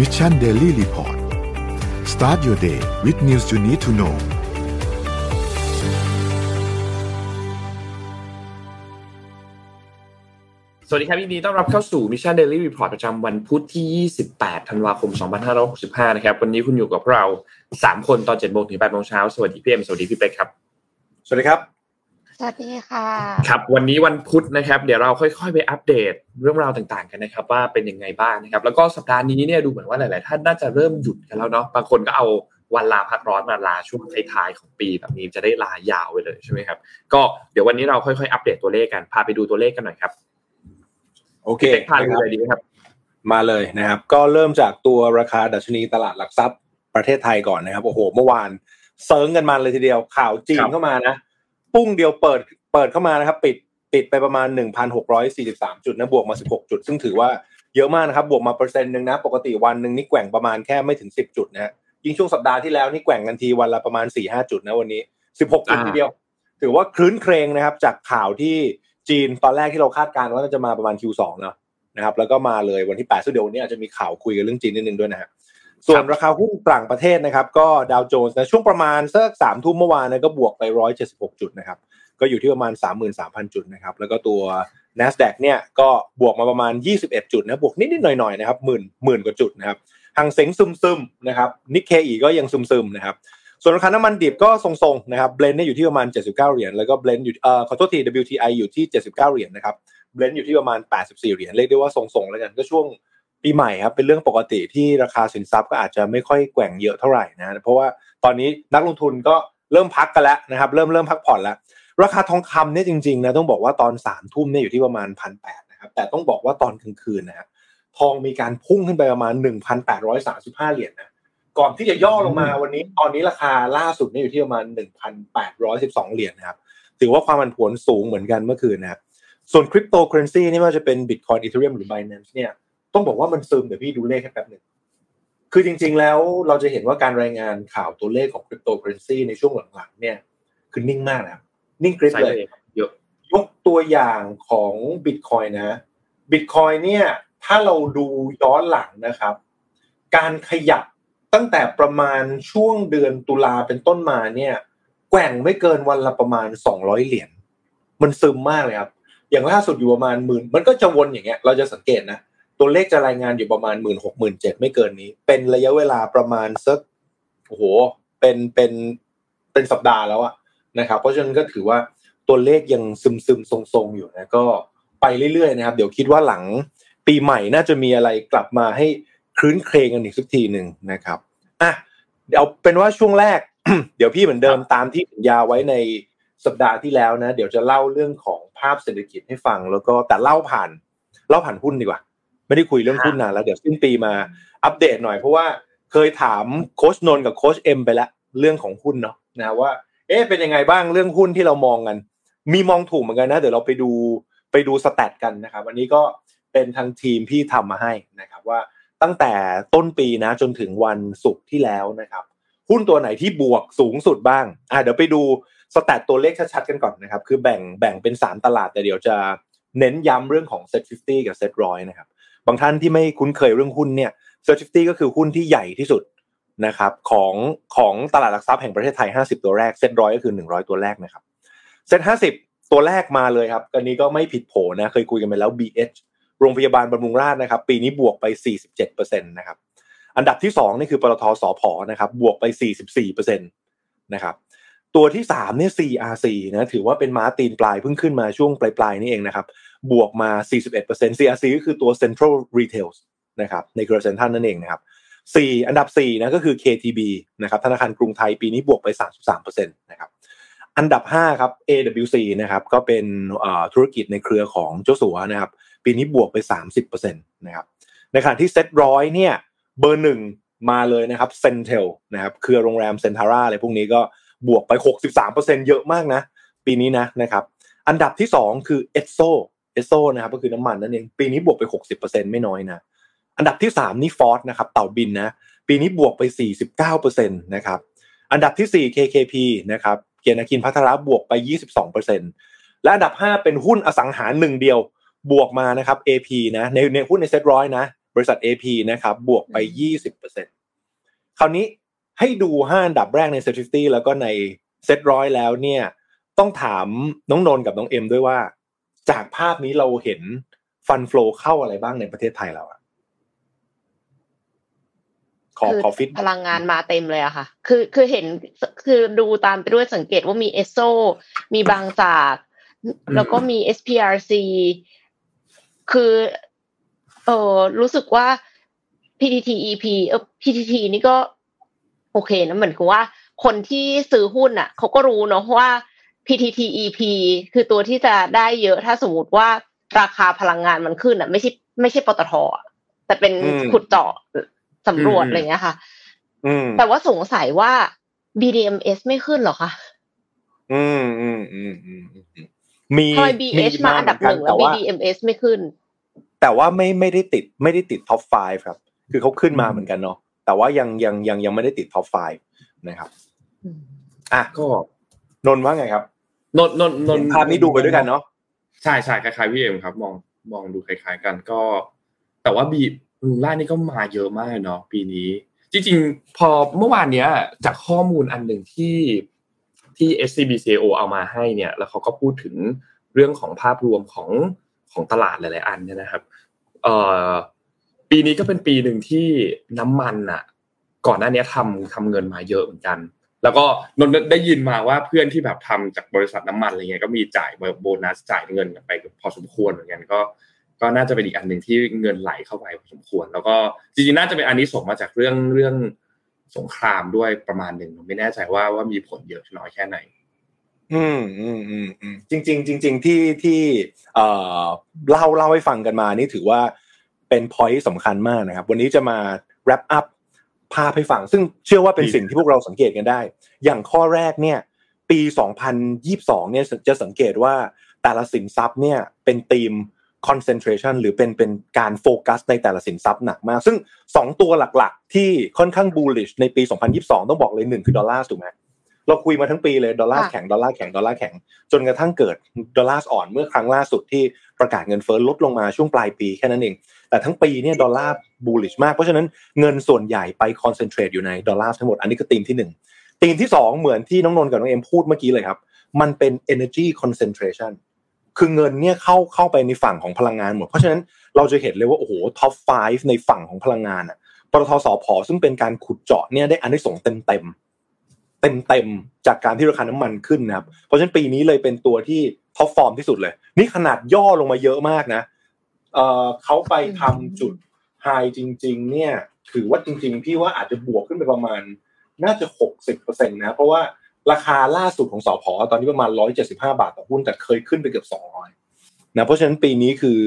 Mission Daily Report start your day with news you need to know สวัสดีครับยินดีต้อนรับเข้าสู่ Mission Daily Report ประจำวันพุธที่ 28 ธันวาคม 2565 นะครับ วันนี้คุณอยู่กับเรา 3 คนตอน7โมงถึง8โมงเช้า สวัสดีพี่เอ็มสวัสดีพี่เป๊กครับ สวัสดีครับ สวัสดีค่ะ ครับวันนี้วันพุธนะครับ เดี๋ยวเราค่อย ๆ ไปอัปเดตเรื่องราวต่างๆกันนะครับ ว่าเป็นยังไงบ้างนะครับ แล้วก็สัปดาห์นี้เนี่ยดูเหมือนว่าหลายๆท่านน่าจะเริ่มหยุดกันแล้วเนาะบางคนก็เอาวันลาพักร้อนมาลาช่วงท้ายๆของปีแบบนี้จะได้ลายาวไปเลยใช่ไหมครับ ก็เดี๋ยววันนี้เราค่อยๆอัปเดตตัวเลขกันพาไปดูตัวเลขกันหน่อยครับ โอเคพี่เป๊กพาดูเลยดีไหมครับ มาเลยนะครับ ก็เริ่มจากตัวราคาดัชนีตลาดหลักทรัพย์ประเทศไทยก่อนนะครับโอ้โห เมื่อวานเซิร์งกันมาเลยทีเดียวข่าวจีนครับเข้ามานะ ปุ้งเดียวเปิดเปิดเข้ามานะครับ ปิดปิดไปประมาณ 1,643 จุดนะบวกมา 16 จุด ซึ่งถือว่าเยอะมากนะครับ บวกมาเปอร์เซ็นต์หนึ่งนะ ปกติวันหนึ่งนี่แกว่งประมาณแค่ไม่ถึง 10 จุดนะฮะยิ่งช่วงสัปดาห์ที่แล้วนี่แกว่งกันทีวันละประมาณ 4-5 จุดนะวันนี้ 16 จุดอ่าทีเดียว ถือว่าคลื้นเครงนะครับ จากข่าวที่จีนตอนแรกที่เราคาดการณ์ว่าจะมาประมาณ Q2 เนาะนะครับแล้วก็มาเลยวันที่8ซึ่งเดี๋ยววันนี้อาจจะมีข่าวคุยกันเรื่องจีนนิดนึงด้วยนะฮะ ส่วนราคาหุ้นต่างประเทศนะครับ ก็ดาวโจนส์นะช่วงประมาณสักสามทุ่มเมื่อวานนะก็บวกไป176จุดนะครับก็อยู่ที่ประมาณ 33,000 จุดนะครับแล้วก็ตัว NASDAQ เนี่ยก็บวกมาประมาณ 21 จุดนะบวกนิดๆหน่อยๆนะครับหมื่นหมื่นกว่าจุดนะครับหังเซ็งซึมๆนะครับนิกเคอีก็ยังซึมๆนะครับส่วนราคาน้ำมันดิบก็ทรงๆนะครับ Brent เนี่ยอยู่ที่ประมาณ 79 เหรียญแล้วก็ Brent อยู่เอ่อขอโทษที WTI อยู่ที่ 79 เหรียญนะครับ Brent อยู่ที่ประมาณ 84 เหรียญเรียกได้ว่าทรงๆแล้วกันก็ช่วง ปีใหม่ครับเป็นเรื่องปกติที่ราคาสินทรัพย์ก็อาจจะไม่ค่อยแกว่งเยอะเท่าไหร่นะเพราะว่าตอนนี้นักลงทุนก็เริ่มพักกันแล้วนะครับเริ่มเริ่มพักผ่อนแล้ว ราคาทองคำเนี่ยจริงๆนะต้องบอกว่าตอนสามทุ่มเนี่ยอยู่ที่ประมาณพันแปดนะครับแต่ต้องบอกว่าตอนกลางคืนนะครับทองมีการพุ่งขึ้นไปประมาณ1,835เหรียญนะก่อนที่จะย่อลงมาวันนี้ตอนนี้ราคาล่าสุดเนี่ยอยู่ที่ประมาณ1,812เหรียญนะครับถือว่าความผันผวนสูงเหมือนกันเมื่อคืนนะครับส่วนคริปโตเคอเรนซีนี่ไม่ว่าจะเป็น Bitcoin Ethereum หรือ Binance เนี่ย ต้องบอกว่ามันซึมเดี๋ยวพี่ดูเลขให้แป๊บหนึ่งคือจริง ๆ แล้วเราจะเห็นว่าการรายงานข่าวตัวเลขของคริปโตเคอเรนซีในช่วงหลังๆเนี่ย คือนิ่งมากนะครับนิ่งกริบใช่เลยเลยครับเยอะยกตัวอย่างของ Bitcoin นะ Bitcoin เนี่ยถ้าเราดูย้อนหลังนะครับ การขยับตั้งแต่ประมาณช่วงเดือนตุลาเป็นต้นมาเนี่ยแกว่งไม่เกินวันละประมาณ200เหรียญมันซึมมากเลยครับ อย่างล่าสุดอยู่ประมาณหมื่นมันก็จะวนอย่างเงี้ย เราจะสังเกตนะ ตัวเลขจะรายงานอยู่ประมาณหมื่นหกหมื่นเจ็ดไม่เกินนี้ เป็นระยะเวลาประมาณสักโอ้โหเป็นเป็นเป็นสัปดาห์แล้วอะนะครับ เพราะฉะนั้นก็ถือว่าตัวเลขยังซึมซึมๆทรงๆอยู่นะก็ไปเรื่อยๆนะครับ เดี๋ยวคิดว่าหลังปีใหม่น่าจะมีอะไรกลับมาให้คลื้นเครงกันอีกสักทีหนึ่งนะครับอะเดี๋ยวเป็นว่าช่วงแรก เดี๋ยวพี่เหมือนเดิมตามที่สัญญาไว้ในสัปดาห์ที่แล้วนะ เดี๋ยวจะเล่าเรื่องของภาพเศรษฐกิจให้ฟัง แล้วก็แต่เล่าผ่านเล่าผ่านหุ้นดีกว่า ไม่ได้คุยเรื่องหุ้นนานแล้วเดี๋ยวสิ้นปีมาอัปเดตหน่อยเพราะว่าเคยถามโค้ชนนท์กับโค้ชเอ็มไปแล้วเรื่องของหุ้นเนาะนะว่า เอ๊ะเป็นยังไงบ้างเรื่องหุ้นที่เรามองกัน มีมองถูกเหมือนกันนะ เดี๋ยวเราไปดูไปดู stat กันนะครับอันนี้ก็เป็นทางทีมที่ทำมาให้นะครับว่าตั้งแต่ต้นปีนะจนถึงวันศุกร์ที่แล้วนะครับ หุ้นตัวไหนที่บวกสูงสุดบ้างอะเดี๋ยวไปดู stat ตัวเลขชัดๆกันก่อนนะครับ คือแบ่งแบ่งเป็น 3 ตลาดแต่เดี๋ยวจะเน้นย้ำเรื่องของ Set 50กับ Set 100นะครับ บางท่านที่ไม่คุ้นเคยเรื่องหุ้นเนี่ย Set 50ก็คือหุ้นที่ใหญ่ที่สุดนะครับของของตลาดหลักทรัพย์แห่งประเทศไทย 50 ตัวแรก Set 100ก็คือ 100 ตัวแรกนะครับ Set 50ตัวแรกมาเลยครับอันนี้ก็ไม่ผิดโผนะเคยคุยกันไปแล้ว BH โรงพยาบาลบำรุงราษฎร์นะครับ ปีนี้บวกไป 47%นะครับอันดับที่สองนี่คือปตทสพนะครับบวกไป 44%นะครับตัวที่สามเนี่ย CRC นะถือว่าเป็นม้าตีนปลายเพิ่งขึ้นมาช่วงปลายๆนี่เองนะครับ บวกมา 41% CRC ก็คือตัว Central Retail นะครับในเครือเซ็นทรัลนั่นเองนะครับสี่อันดับสี่นะก็คือ KTB นะครับธนาคารกรุงไทยปีนี้บวกไป 33%นะครับอันดับ5ครับ AWC นะครับก็เป็นธุรกิจในเครือของเจ้าสัวนะครับปีนี้บวกไป 30%นะครับในขณะที่เซ็ตร้อยเนี่ยเบอร์หนึ่งมาเลยนะครับ CENTEL นะครับเครือโรงแรมเซนทาร่าอะไรพวกนี้ก็บวกไป 63%เยอะมากนะ ปีนี้นะนะครับอันดับที่ 2 คือเอสโซ เอสโซนะครับก็คือน้ำมันนั่นเองปีนี้บวกไป 60%ไม่น้อยนะอันดับที่ 3 นี่ FORTH นะครับเต่าบินนะปีนี้บวกไป 49%นะครับอันดับที่ 4 KKP นะครับเกียรตินาคินพัทระบวกไป 22%และอันดับ 5 เป็นหุ้นอสังหาหนึ่งเดียวบวกมานะครับ AP นะในในหุ้นในเซ็ตร้อยนะบริษัท AP นะครับบวกไป 20%คราวนี้ให้ดูห้าอันดับแรกใน SET fifty แล้วก็ในเซ็ตร้อยแล้วเนี่ยต้องถามน้องนนกับน้องเอ็มด้วยว่า จากภาพนี้เราเห็น fund flow เข้าอะไรบ้างในประเทศไทยเราอะขอคือขอฟิตพลังงานมาเต็มเลยอะค่ะ คือคือเห็นคือดูตามไปด้วยสังเกตว่ามีเอสโซมีบางจากแล้วก็มี SPRC คือเออรู้สึกว่า PTT EP เออ PTT นี่ก็ โอเคนะเหมือนกับว่า คนที่ซื้อหุ้นอะเขาก็รู้เนาะว่า PTT EP คือตัวที่จะได้เยอะถ้าสมมติว่าราคาพลังงานมันขึ้นอะ ไม่ใช่ไม่ใช่ปตทอะแต่เป็นอืมขุดเจาะสำรวจอืมอะไรเงี้ยค่ะอืมแต่ว่าสงสัยว่า BDMs ไม่ขึ้นเหรอคะอืมอืมอืมอืมอืมมีทำไม BH มาอันดับหนึ่งแล้วต่า BDMS ไม่ขึ้น แต่ว่าไม่ไม่ได้ติดไม่ได้ติด top 5 ครับ คือเขาขึ้นมาเหมือนกันเนาะแต่ว่ายังยังยังยังไม่ได้ติด top 5 นะครับอะก็นนท์ว่าไงครับ นนนนนเห็นภาพนี้ดูไปด้วยกันเนาะใช่ใช่คล้ายๆพี่เอ็มครับ มองมองดูคล้าย ๆ กันก็ แต่ว่าบีลูล่านี่ก็มาเยอะมากเนาะปีนี้ จริงๆ พอเมื่อวานเนี้ย จากข้อมูลอันหนึ่งที่ที่ SCBCO เอามาให้เนี่ย แล้วเขาก็พูดถึงเรื่องของภาพรวมของของตลาดหลาย ๆ อันเนี่ยนะครับ เอ่อปีนี้ก็เป็นปีหนึ่งที่น้ำมันอะก่อนหน้านี้ทำทำเงินมาเยอะเหมือนกัน แล้วก็นนได้ยินมาว่าเพื่อนที่แบบทำจากบริษัทน้ำมันอะไรเงี้ยก็มีจ่ายโบนัสจ่ายเงินไปพอสมควรเหมือนกันก็ ก็น่าจะเป็นอีกอันหนึ่งที่เงินไหลเข้าไปพอสมควร แล้วก็จริงๆน่าจะเป็นอันนี้ส่งมาจากเรื่องเรื่องสงครามด้วยประมาณหนึ่งผมไม่แน่ใจว่าว่ามีผลเยอะน้อยแค่ไหน อืมอืมอืมอืมจริงๆจริงๆที่ที่เอ่อเล่าเล่าให้ฟังกันมานี่ถือว่าเป็นพอยต์สำคัญมากนะครับ วันนี้จะมา wrap up ภาพให้ฟัง ซึ่งเชื่อว่าเป็นดีสิ่งที่พวกเราสังเกตกันได้ อย่างข้อแรกเนี่ย ปี 2022 เนี่ยจะสังเกตว่าแต่ละสินทรัพย์เนี่ยเป็นธีม concentration หรือเป็นเป็นการโฟกัสในแต่ละสินทรัพย์หนักมาก ซึ่ง 2 ตัวหลักๆ ที่ค่อนข้าง bullish ในปี 2022 ต้องบอกเลยหนึ่งคือดอลลาร์ถูกไหมเราคุยมาทั้งปีเลยดอลลาร์ค่ะแข็งดอลลาร์แข็งดอลลาร์แข็งจนกระทั่งเกิดดอลลาร์อ่อนเมื่อครั้งล่าสุดที่ประกาศเงินเฟ้อลดลงมาช่วงปลายปีแค่นั้นเอง แต่ทั้งปีเนี่ยดอลลาร์ bullish มาก เพราะฉะนั้นเงินส่วนใหญ่ไป concentrate อยู่ในดอลลาร์ทั้งหมด อันนี้คือธีมที่หนึ่งธีมที่สองเหมือนที่น้องนนท์กับน้องเอ็มพูดเมื่อกี้เลยครับ มันเป็น energy concentration คือเงินเนี่ยเข้าเข้าไปในฝั่งของพลังงานหมด เพราะฉะนั้นเราจะเห็นเลยว่าโอ้โห top 5ในฝั่งของพลังงานอะปตท.สผ.ซึ่งเป็นการขุดเจาะเนี่ยได้อานิสงส์เต็มเต็มเต็มเต็มจากการที่ราคาน้ำมันขึ้นนะครับ เพราะฉะนั้นปีนี้เลยเป็นตัวที่ top form ที่สุดเลย นี่ขนาดย่อลงมาเยอะมากนะ เออเขาไปทำจุด highจริง ๆ เนี่ย ถือว่าจริง ๆ พี่ว่าอาจจะบวกขึ้นไปประมาณ น่าจะหกสิบเปอร์เซ็นต์นะ เพราะว่าราคาล่าสุดของสอพอตอนนี้ประมาณร้อยเจ็ดสิบห้าบาทต่อหุ้นแต่เคยขึ้นไปเกือบสองร้อยนะเพราะฉะนั้นปีนี้คือ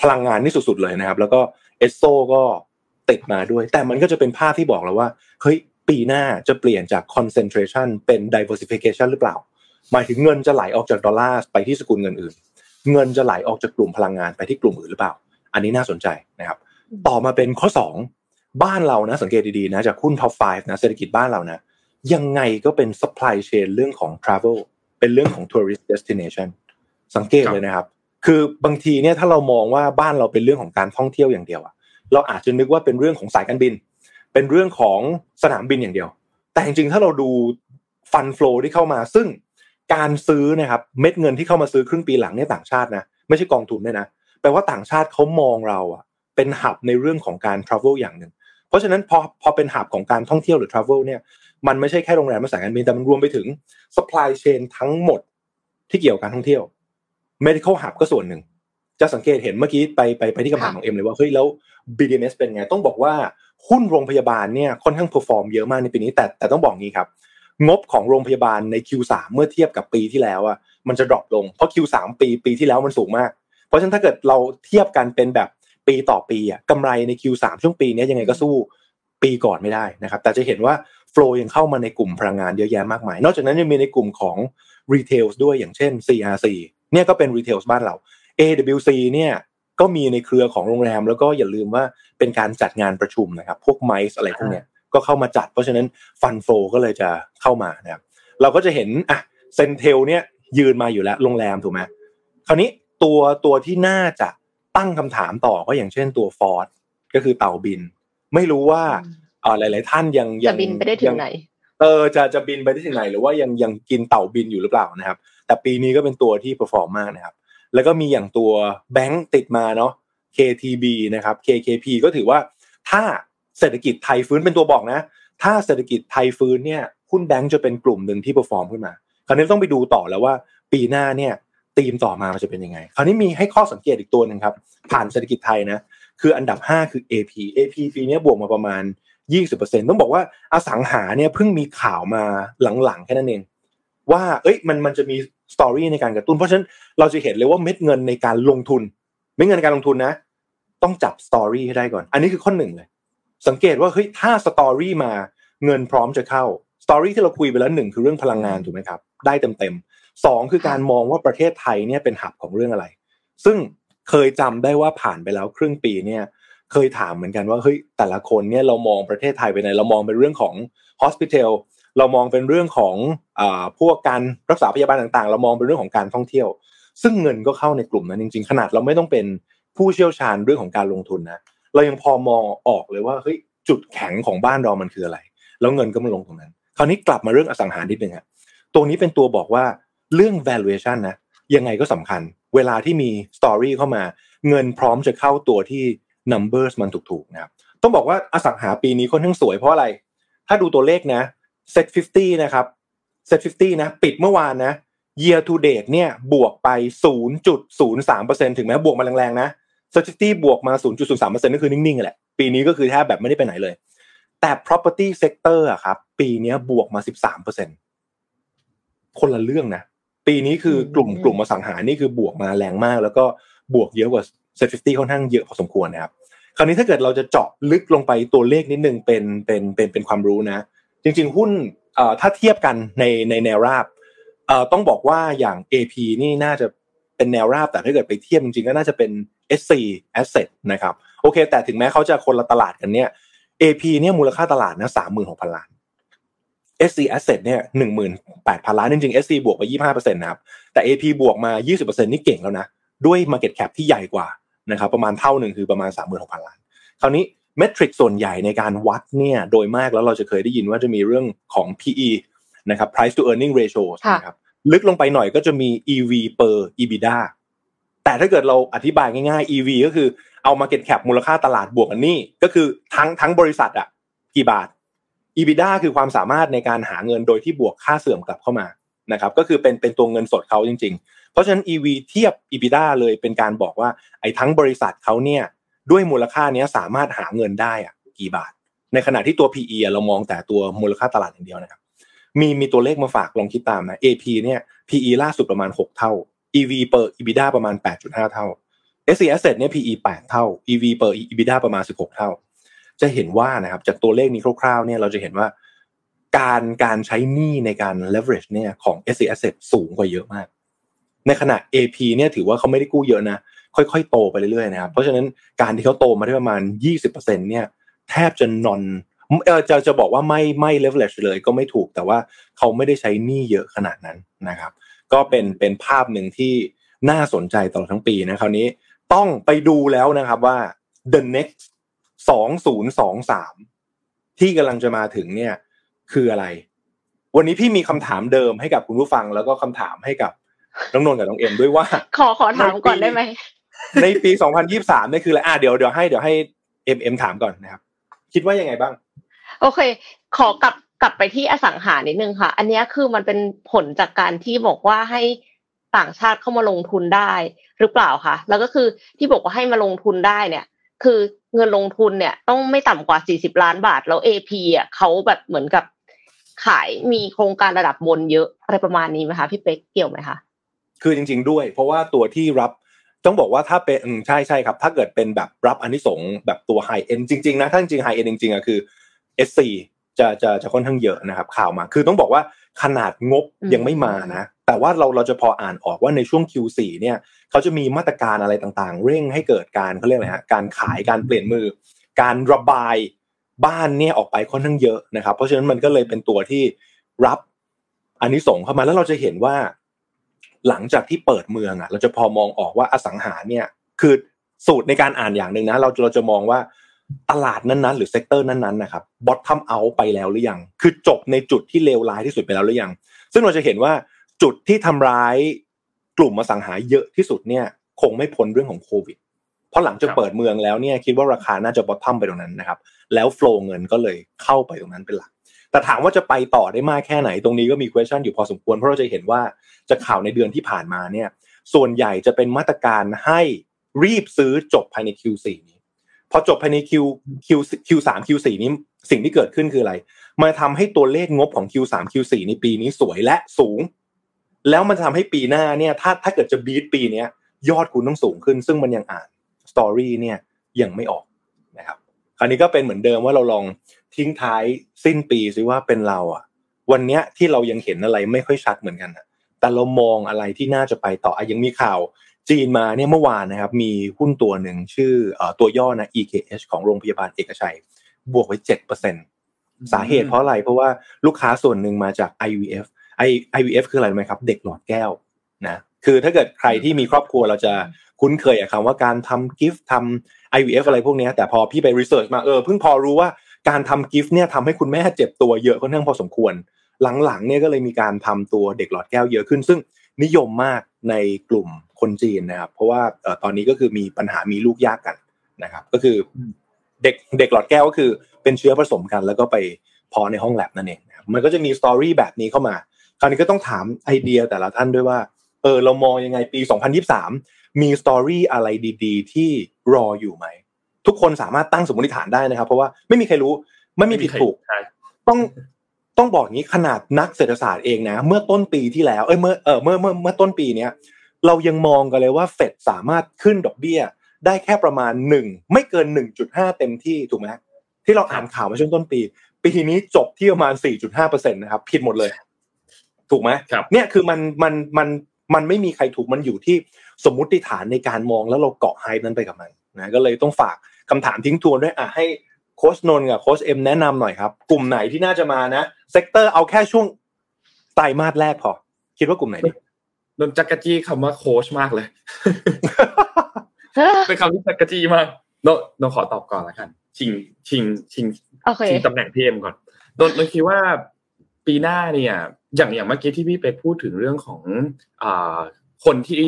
พลังงานนี่สุดๆเลยนะครับ แล้วก็เอสโซก็ติดมาด้วย แต่มันก็จะเป็นภาพที่บอกแล้วว่าเฮ้ยปีหน้าจะเปลี่ยนจาก concentration เป็น diversification หรือเปล่า หมายถึงเงินจะไหลออกจากดอลลาร์ไปที่สกุลเงินอื่น เงินจะไหลออกจากกลุ่มพลังงานไปที่กลุ่มอื่นหรือเปล่า อันนี้น่าสนใจนะครับ ต่อมาเป็นข้อ 2 บ้านเรานะสังเกตดีๆนะจากหุ้น top 5นะเศรษฐกิจบ้านเรานะยังไงก็เป็น supply chain เรื่องของ travel เป็นเรื่องของ tourist destination สังเกตเลยนะครับ คือบางทีเนี่ยถ้าเรามองว่าบ้านเราเป็นเรื่องของการท่องเที่ยวอย่างเดียวอะเราอาจจะนึกว่าเป็นเรื่องของสายการบิน เป็นเรื่องของสนามบินอย่างเดียว แต่จริงๆถ้าเราดูฟันฟลอที่เข้ามาซึ่ง การซื้อนะครับเม็ดเงินที่เข้ามาซื้อครึ่งปีหลังเนี่ยต่างชาตินะไม่ใช่กองทุนด้วยนะแปลว่าต่างชาติเขามองเราอะเป็นหับในเรื่องของการ travel อย่างหนึ่งเพราะฉะนั้นพอพอเป็นหับของการท่องเที่ยวหรือ travel เนี่ยมันไม่ใช่แค่โรงแรมและสายการบินแต่มันรวมไปถึง supply chain ทั้งหมดที่เกี่ยวกับการท่องเที่ยว medical hub ก็ส่วนหนึ่งจะสังเกตเห็นเมื่อกี้ไปไปไปที่คำถามของเอ็มเลยว่าเฮ้ยแล้ว BDMs เป็นไงต้องบอกว่าหุ้นโรงพยาบาลเนี่ยค่อนข้าง perform เยอะมากในปีนี้แต่แต่ต้องบอกงี้ครับ งบของโรงพยาบาลใน Q3 เมื่อเทียบกับปีที่แล้วอะมันจะ drop ลงเพราะ Q3 ปีปีที่แล้วมันสูงมาก เพราะฉะนั้นถ้าเกิดเราเทียบกันเป็นแบบปีต่อปีอะกำไรใน Q3 ช่วงปีนี้ยังไงก็สู้ปีก่อนไม่ได้นะครับ แต่จะเห็นว่า flow ยังเข้ามาในกลุ่มพลังงานเยอะแยะมากมาย นอกจากนั้นยังมีในกลุ่มของ retail ด้วยอย่างเช่น CRC เนี่ยก็เป็น retail บ้านเรา AWC เนี่ยก็มีในเครือของโรงแรม แล้วก็อย่าลืมว่าเป็นการจัดงานประชุมนะครับ พวก MICE อะไรพวกเนี้ย ก็เข้ามาจัด เพราะฉะนั้น fund flow ก็เลยจะเข้ามานะครับเราก็จะเห็นอะ CENTEL เนี่ยยืนมาอยู่แล้วโรงแรมถูกไหมคราวนี้ตัวตัวที่น่าจะตั้งคำถามต่อก็อย่างเช่นตัว FORTH ก็คือเต่าบิน ไม่รู้ว่าเออหลาย ๆ ท่านยังยัจะบินไปได้ถึงไหนเออจะจะบินไปได้ถึงไหน หรือว่ายังยังกินเต่าบินอยู่หรือเปล่านะครับ แต่ปีนี้ก็เป็นตัวที่ perform มากนะครับ แล้วก็มีอย่างตัวแบงก์ติดมาเนาะ KTB นะครับ KKP ก็ถือว่าถ้า เศรษฐกิจไทยฟื้นเป็นตัวบอกนะ ถ้าเศรษฐกิจไทยฟื้นเนี่ยหุ้นแบงก์จะเป็นกลุ่มหนึ่งที่ perform ขึ้นมา คราวนี้ต้องไปดูต่อแล้วว่าปีหน้าเนี่ยธีมต่อมามันจะเป็นยังไง คราวนี้มีให้ข้อสังเกตอีกตัวหนึ่งครับผ่านเศรษฐกิจไทยนะคืออันดับ 5 คือ AP AP ปีนี้บวกมาประมาณ 20%ต้องบอกว่าอสังหาเนี่ยเพิ่งมีข่าวมาหลังๆแค่นั้นเองว่าเอ้ยมันมันจะมี story ในการกระตุ้น เพราะฉะนั้นเราจะเห็นเลยว่าเม็ดเงินในการลงทุน เม็ดเงินในการลงทุนนะ ต้องจับ story ให้ได้ก่อน อันนี้คือข้อหนึ่งเลย สังเกตว่าเฮ้ยถ้า story มาเงินพร้อมจะเข้า story ที่เราคุยไปแล้วหนึ่งคือเรื่องพลังงานถูกไหมครับ ได้เต็มๆสองคือการมองว่าประเทศไทยเนี่ยเป็น hub ของเรื่องอะไร ซึ่งเคยจำได้ว่าผ่านไปแล้วครึ่งปีเนี่ยเคยถามเหมือนกันว่าเฮ้ยแต่ละคนเนี่ยเรามองประเทศไทยไปไหนเรามองเป็นเรื่องของ hospital เรามองเป็นเรื่องของอ่าพวกการรักษาพยาบาลต่างๆ เรามองเป็นเรื่องของการท่องเที่ยว ซึ่งเงินก็เข้าในกลุ่มนั้นจริง ๆ ขนาดเราไม่ต้องเป็นผู้เชี่ยวชาญเรื่องของการลงทุนนะ เรายังพอมองออกเลยว่าเฮ้ยจุดแข็งของบ้านเรามันคืออะไร แล้วเงินก็มาลงตรงนั้น คราวนี้กลับมาเรื่องอสังหาริมนิดนึงครับตรงนี้เป็นตัวบอกว่าเรื่อง valuation นะยังไงก็สำคัญ เวลาที่มี story เข้ามา เงินพร้อมจะเข้าตัวที่ numbers มันถูกๆนะครับต้องบอกว่าอสังหาปีนี้ค่อนข้างสวยเพราะอะไร ถ้าดูตัวเลขนะ set 50 นะครับ set 50 นะ ปิดเมื่อวานนะ year to date เนี่ยบวกไป 0.03%ถึงแม้บวกมาแรงๆนะ set 50บวกมา 0.03%นั่นคือนิ่งๆแหละ ปีนี้ก็คือแทบแบบไม่ได้ไปไหนเลย แต่ property sector อะครับ ปีนี้บวกมา 13%คนละเรื่องนะ ปีนี้คือกลุ่มกลุ่มอสังหานี่คือบวกมาแรงมาก แล้วก็บวกเยอะกว่า SET50ค่อนข้างเยอะพอสมควรนะครับ คราวนี้ถ้าเกิดเราจะเจาะลึกลงไปตัวเลขนิดนึงเป็นเป็นเป็นเป็นความรู้นะ จริง ๆ หุ้นเอ่อถ้าเทียบกันในในแนวราบเอ่อต้องบอกว่าอย่าง AP นี่น่าจะ เป็นแนวราบแต่ถ้าเกิดไปเทียบจริงๆก็น่าจะเป็น SC Asset นะครับโอเค แต่ถึงแม้เขาจะคนละตลาดกันเนี่ย AP เนี่ยมูลค่าตลาดนะสามหมื่นหกพันล้าน SC Asset เนี่ยหนึ่งหมื่นแปดพันล้านจริงๆ SC บวกไปยี่ห้าเปอร์เซ็นต์นะครับแต่ AP บวกมายี่สิบเปอร์เซ็นต์นี่เก่งแล้วนะด้วย Market Cap ที่ใหญ่กว่านะครับประมาณเท่าหนึ่งคือประมาณสามหมื่นหกพันล้าน คราวนี้เมทริกส่วนใหญ่ในการวัดเนี่ยโดยมากแล้วเราจะเคยได้ยินว่าจะมีเรื่องของ PE นะครับ price to earning ratio นะครับ ลึกลงไปหน่อยก็จะมี EV per EBITDA แต่ถ้าเกิดเราอธิบายง่ายๆ EV ก็คือเอา market cap มูลค่าตลาดบวกกันนี่ก็คือทั้งทั้งบริษัทอะกี่บาท EBITDA คือความสามารถในการหาเงินโดยที่บวกค่าเสื่อมกลับเข้ามานะครับก็คือเป็นเป็นตัวเงินสดเขาจริง ๆ เพราะฉะนั้น EV เทียบ EBITDA เลยเป็นการบอกว่าไอ้ทั้งบริษัทเขาเนี่ยด้วยมูลค่านี้สามารถหาเงินได้อะกี่บาท ในขณะที่ตัว PE เรามองแต่ตัวมูลค่าตลาดอย่างเดียวนะครับ มีมีตัวเลขมาฝากลองคิดตามนะ AP เนี่ย PE ล่าสุดประมาณ 6 เท่า EV per EBITDA ประมาณ 8.5 เท่า SC Asset เนี่ย PE 8 เท่า EV per EBITDA ประมาณ 16 เท่า จะเห็นว่านะครับจากตัวเลขนี้คร่าวๆเนี่ยเราจะเห็นว่า การการใช้หนี้ในการ leverage เนี่ยของ SC Asset สูงกว่าเยอะมาก ในขณะ AP เนี่ยถือว่าเขาไม่ได้กู้เยอะนะค่อยๆ โตไปเรื่อยๆนะครับเพราะฉะนั้นการที่เขาโตมาได้ประมาณ 20%เนี่ยแทบจะนอน จะจะบอกว่าไม่ไม่ leverage เลยก็ไม่ถูกแต่ว่าเขาไม่ได้ใช้หนี้เยอะขนาดนั้นนะครับ ก็เป็นเป็นภาพหนึ่งที่น่าสนใจตลอดทั้งปีนะคราวนี้ต้องไปดูแล้วนะครับว่า the next สองศูนย์สองสามที่กำลังจะมาถึงเนี่ย คืออะไร วันนี้พี่มีคำถามเดิมให้กับคุณผู้ฟัง แล้วก็คำถามให้กับน้องนนท์กับน้องเอ็มด้วยว่า ขอขอถามก่อนได้ไหมในปี2023เนี่ยคืออะไรอะเดี๋ยวเดี๋ยวให้เดี๋ยวให้เอ็มเอ็มถามก่อนนะครับ คิดว่ายังไงบ้าง โอเค ขอกลับกลับไปที่อสังหานิดนึงค่ะ อันนี้คือมันเป็นผลจากการที่บอกว่าให้ต่างชาติเข้ามาลงทุนได้หรือเปล่าคะแล้วก็คือที่บอกว่าให้มาลงทุนได้เนี่ย คือเงินลงทุนเนี่ย ต้องไม่ต่ำกว่า40ล้านบาท แล้ว AP อะเขาแบบเหมือนกับขายมีโครงการระดับบนเยอะอะไรประมาณนี้ไหมคะพี่เป๊กเกี่ยวไหมคะคือจริง ๆ ด้วย เพราะว่าตัวที่รับต้องบอกว่าถ้าเป็นอืมใช่ใช่ครับ ถ้าเกิดเป็นแบบรับอันนี้สงแบบตัวไฮเอ็นจริงๆนะถ้าจริงไฮเอ็นจริงๆอะคือ SC จะจะจะค่อนข้างเยอะนะครับ ข่าวมา คือต้องบอกว่าขนาดงบยังไม่มานะ แต่ว่าเราเราจะพออ่านออกว่าในช่วง Q4 เนี่ยเขาจะมีมาตรการอะไรต่างๆ เร่งให้เกิดการเขาเรียกอะไรฮะการขายการเปลี่ยนมือ การระบายบ้านเนี่ยออกไปค่อนข้างเยอะนะครับ เพราะฉะนั้นมันก็เลยเป็นตัวที่รับอันนี้ส่งส์เข้ามาแล้วเราจะเห็นว่า หลังจากที่เปิดเมืองอะ เราจะพอมองออกว่าอสังหาเนี่ย คือสูตรในการอ่านอย่างหนึ่งนะ เราเราจะมองว่า ตลาดนั้นๆ หรือ sector นั้นๆนะครับ bottom out ไปแล้วหรือยัง คือจบในจุดที่เลวร้ายที่สุดไปแล้วหรือยัง ซึ่งเราจะเห็นว่าจุดที่ทำร้ายกลุ่มอสังหาเยอะที่สุดเนี่ยคงไม่พ้นเรื่องของโควิด เพราะหลังจากเปิดเมืองแล้วเนี่ยคิดว่าราคาน่าจะ bottom ไปตรงนั้นนะครับ แล้ว flow เงินก็เลยเข้าไปตรงนั้นเป็นหลัก แต่ถามว่าจะไปต่อได้มากแค่ไหนตรงนี้ก็มี question อยู่พอสมควร เพราะเราจะเห็นว่าจากข่าวในเดือนที่ผ่านมาเนี่ยส่วนใหญ่จะเป็นมาตรการให้รีบซื้อจบภายใน Q4 นี้ พอจบภายใน Q Q Q3 Q4 นี้สิ่งที่เกิดขึ้นคืออะไรมันทำให้ตัวเลขงบของ Q3 Q4 ในปีนี้สวยและสูง แล้วมันทำให้ปีหน้าเนี่ย ถ้าถ้าเกิดจะบีทปีเนี้ยยอดคุณต้องสูงขึ้น ซึ่งมันยังอ่านสตอรี่เนี่ยยังไม่ออกนะครับ คราวนี้ก็เป็นเหมือนเดิมว่าเราลองทิ้งท้ายสิ้นปีซิว่าเป็นเราอะวันเนี้ยที่เรายังเห็นอะไรไม่ค่อยชัดเหมือนกันอะแต่เรามองอะไรที่น่าจะไปต่ออะยังมีข่าว จีนมาเนี่ยเมื่อวานนะครับ มีหุ้นตัวหนึ่งชื่อตัวย่อนะ EKH ของโรงพยาบาลเอกชัย บวกไว้เจ็ดเปอร์เซ็นสาเหตุเพราะอะไร เพราะว่าลูกค้าส่วนหนึ่งมาจาก IVF I IVF คืออะไรไหมครับ เด็กหลอดแก้วนะคือถ้าเกิดใครที่มีครอบครัวเราจะคุ้นเคยกับคำว่าการทำกิฟต์ทำ IVF อะไรพวกนี้แต่พอพี่ไป research มาเออเพิ่งพอรู้ว่าการทำ GIFT เนี่ยทำให้คุณแม่เจ็บตัวเยอะค่อนข้างพอสมควร หลังๆเนี่ยก็เลยมีการทำตัวเด็กหลอดแก้วเยอะขึ้น ซึ่งนิยมมากในกลุ่มคนจีนนะครับ เพราะว่าตอนนี้ก็คือมีปัญหามีลูกยากกันนะครับ ก็คือเด็กเด็กหลอดแก้วก็คือเป็นเชื้อผสมกัน แล้วก็ไปเพาะในห้องแล็บนั่นเองนะครับมันก็จะมี story แบบนี้เข้ามา คราวนี้ก็ต้องถามไอเดียแต่ละท่านด้วยว่าเออเรามองยังไงปี 2023 มีสตอรี่อะไรดี ๆ ที่รออยู่ไหม ทุกคนสามารถตั้งสมมติฐานได้นะครับ เพราะว่าไม่มีใครรู้ไม่มีผิดถูกต้องต้องบอกงี้ขนาดนักเศรษฐศาสตร์เองนะ เมื่อต้นปีที่แล้วเอ้ยเมื่อเออเมื่อเมื่อเมื่อต้นปีเนี้ย เรายังมองกันเลยว่าเฟดสามารถขึ้นดอกเบี้ย ได้แค่ประมาณหนึ่งไม่เกินหนึ่งจุดห้าเต็มที่ถูกไหมที่เราอ่านข่าวมาช่วงต้นปี ปีนี้จบที่ประมาณสี่จุดห้าเปอร์เซ็นตนะครับผิดหมดเลย ถูกไหมเนี่ยคือมันมันมันมันไม่มีใครถูกมันอยู่ที่สมมุติฐานในการมองแล้วเราเกาะ high นั้นไปกับมันนะก็เลยต้องฝากคำถามทิ้งทวนด้วยอะให้โค้ชนนกับโค้ชเอ็มแนะนำหน่อยครับ กลุ่มไหนที่น่าจะมานะ sector เอาแค่ช่วงไตรมาสแรกพอ คิดว่ากลุ่มไหนดี นนจั๊กจี้คำว่าโค้ชมากเลยเป็นคำที่จั๊กจี้มากนนนขอตอบก่อนละกัน ชิงชิงชิงชิงตำแหน่งพี่เอ็มก่อนนนนคิดว่าปีหน้าเนี่ย อย่างอย่างเมื่อกี้ที่พี่เป๊กพูดถึงเรื่องของอ่าคนที่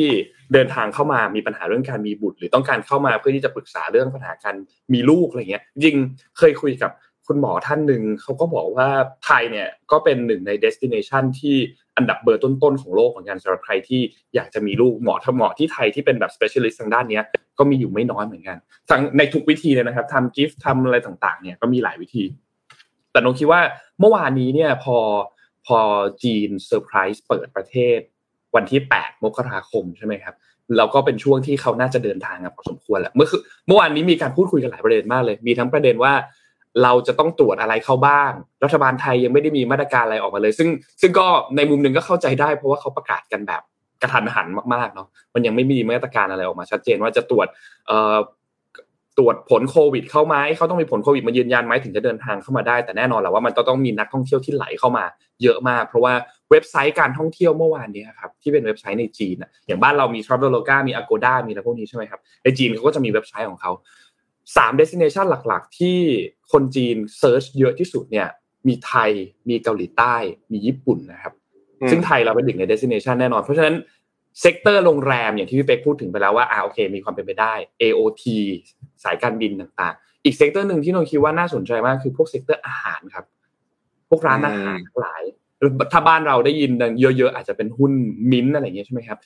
เดินทางเข้ามามีปัญหาเรื่องการมีบุตร หรือต้องการเข้ามาเพื่อที่จะปรึกษาเรื่องปัญหาการมีลูกอะไรเงี้ยจริงเคยคุยกับ คุณหมอท่านหนึ่งเขาก็บอกว่าไทยเนี่ยก็เป็นหนึ่งใน destination ที่อันดับเบอร์ต้นๆของโลกเหมือนกันสำหรับใครที่อยากจะมีลูกหมอถ้าหมอที่ไทยที่เป็นแบบ specialist ทางด้านนี้ก็มีอยู่ไม่น้อยเหมือนกันทั้งในทุกวิธีเลยนะครับทำกิฟต์ทำอะไรต่างๆ เนี่ยก็มีหลายวิธี แต่นงคิดว่าเมื่อวานนี้เนี่ยพอพอจีนเซอร์ไพรส์เปิดประเทศ วันที่ 8 มกราคมใช่ไหมครับแล้วก็เป็นช่วงที่เขาน่าจะเดินทางกันพอสมควรแหละเมื่อคือเมื่อวานนี้มีการพูดคุยกันหลายประเด็นมากเลย มีทั้งประเด็นว่า เราจะต้องตรวจอะไรเข้าบ้าง รัฐบาลไทยยังไม่ได้มีมาตรการอะไรออกมาเลย ซึ่งซึ่งก็ในมุมหนึ่งก็เข้าใจได้ เพราะว่าเขาประกาศกันแบบกระทันหันมากๆเนาะมันยังไม่มีมาตรการอะไรออกมา ชัดเจนว่าจะตรวจเอ่อตรวจผลโควิดเข้าไหมเขาต้องมีผลโควิดมายืนยันไหมถึงจะเดินทางเข้ามาได้ แต่แน่นอนแหละว่ามันต้องมีนักท่องเที่ยวที่ไหลเข้ามาเยอะมาก เพราะว่าเว็บไซต์การท่องเที่ยวเมื่อวานนี้ครับที่เป็นเว็บไซต์ในจีนอย่างบ้านเรามี Traveloka มี Agoda มีอะไรพวกนี้ใช่ไหมครับในจีนเขาก็จะมีเว็บไซต์ของเขา สาม destination หลักๆ ที่คนจีน search เยอะที่สุดเนี่ย มีไทยมีเกาหลีใต้ มีญี่ปุ่นนะครับ ซึ่งไทยเราเป็นหนึ่งใน destination แน่นอน เพราะฉะนั้น sector โรงแรมอย่างที่พี่เป๊กพูดถึงไปแล้วว่าอ่าโอเค มีความเป็นไปได้ AOT สายการบินต่างๆ อีก sector หนึ่งที่นนคิดว่าน่าสนใจมากคือพวก sector อาหารครับ พวกร้านอาหารหลายถ้าบ้านเราได้ยินเยอะๆอาจจะเป็นหุ้นมิ้นอะไรเงี้ยใช่ไหมครับ